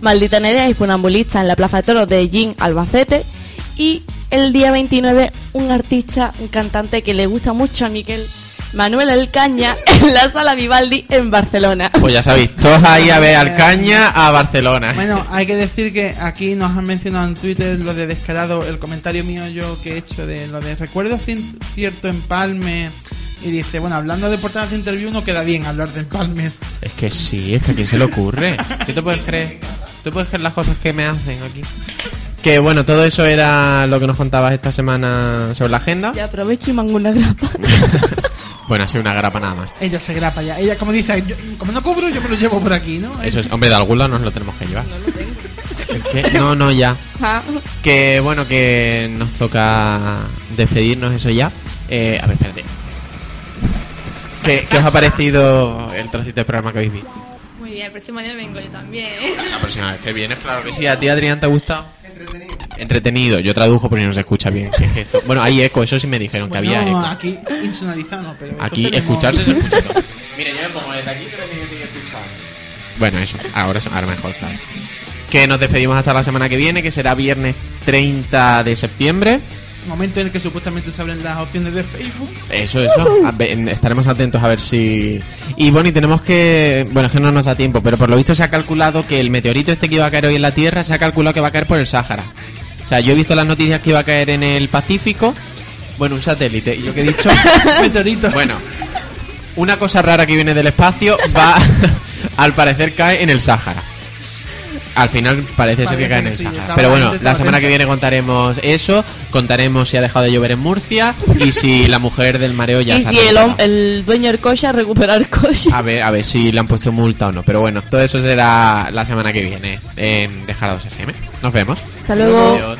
Speaker 2: Maldita Nerea y Funambulista en la Plaza de Toro de Gin Albacete. Y el día 29, un artista, un cantante que le gusta mucho a Miquel, Manuel Alcaña, en la Sala Vivaldi en Barcelona.
Speaker 1: Pues ya sabéis, todos ahí a ver Alcaña a Barcelona.
Speaker 3: Bueno, hay que decir que aquí nos han mencionado en Twitter lo de descarado, el comentario mío yo que he hecho de lo de recuerdo cierto empalme. Y dice, bueno, hablando de portadas de interview no queda bien hablar de empalmes.
Speaker 1: Es que sí, es que a quién se le ocurre. ¿Qué te puedes creer? ¿Tú puedes creer las cosas que me hacen aquí? Que bueno, todo eso era lo que nos contabas esta semana sobre la agenda.
Speaker 2: Ya aprovecho y mango una grapa.
Speaker 1: Bueno, ha sido una grapa nada más.
Speaker 3: Ella se grapa ya. Ella, como dice, yo- como no cobro, yo me lo llevo por aquí, ¿no?
Speaker 1: Eso es, hombre, de algún lado nos lo tenemos que llevar. Es que- no, no, ya.
Speaker 2: Ah.
Speaker 1: Que bueno, que nos toca despedirnos, eso ya. Eh, a ver, espérate. ¿Qué, qué os ha parecido el trocito de programa que habéis visto?
Speaker 13: Muy bien, el próximo día vengo yo también.
Speaker 1: La próxima vez que vienes, claro que sí. ¿A ti, Adrián, te ha gustado? Entretenido. Entretenido. Yo tradujo porque no se escucha bien. ¿Qué es esto? Bueno, hay eco, eso sí me dijeron que había
Speaker 3: no,
Speaker 1: eco.
Speaker 3: aquí insonorizado, no, pero
Speaker 1: Aquí
Speaker 3: tenemos-
Speaker 1: escucharse se escucha todo. Mire, yo me pongo desde aquí se me tiene que seguir escuchando. Bueno, eso, ahora, ahora mejor, claro. Que nos despedimos hasta la semana que viene, que será viernes 30 de septiembre.
Speaker 3: Momento en el que supuestamente se abren las opciones de Facebook.
Speaker 1: Eso, eso. A ver, estaremos atentos a ver si. Y bueno, y tenemos que. Bueno, es que no nos da tiempo, pero por lo visto se ha calculado que el meteorito este que iba a caer hoy en la Tierra se ha calculado que va a caer por el Sáhara. O sea, yo he visto las noticias que iba a caer en el Pacífico. Bueno, un satélite. ¿Y yo qué he dicho?
Speaker 3: Meteorito.
Speaker 1: Bueno, una cosa rara que viene del espacio va. al parecer cae en el Sáhara. Al final parece ser que
Speaker 3: Parece
Speaker 1: cae en
Speaker 3: sí, estaba-
Speaker 1: Pero bueno, la semana que viene contaremos eso. Contaremos si ha dejado de llover en Murcia y si la mujer del mareo ya
Speaker 2: y
Speaker 1: se
Speaker 2: si el, el dueño del coche ha recuperado el coche.
Speaker 1: A ver, a ver si le han puesto multa o no. Pero bueno, todo eso será la semana que viene en Dejar 2 FM. Nos vemos.
Speaker 2: Hasta luego.
Speaker 1: Adiós.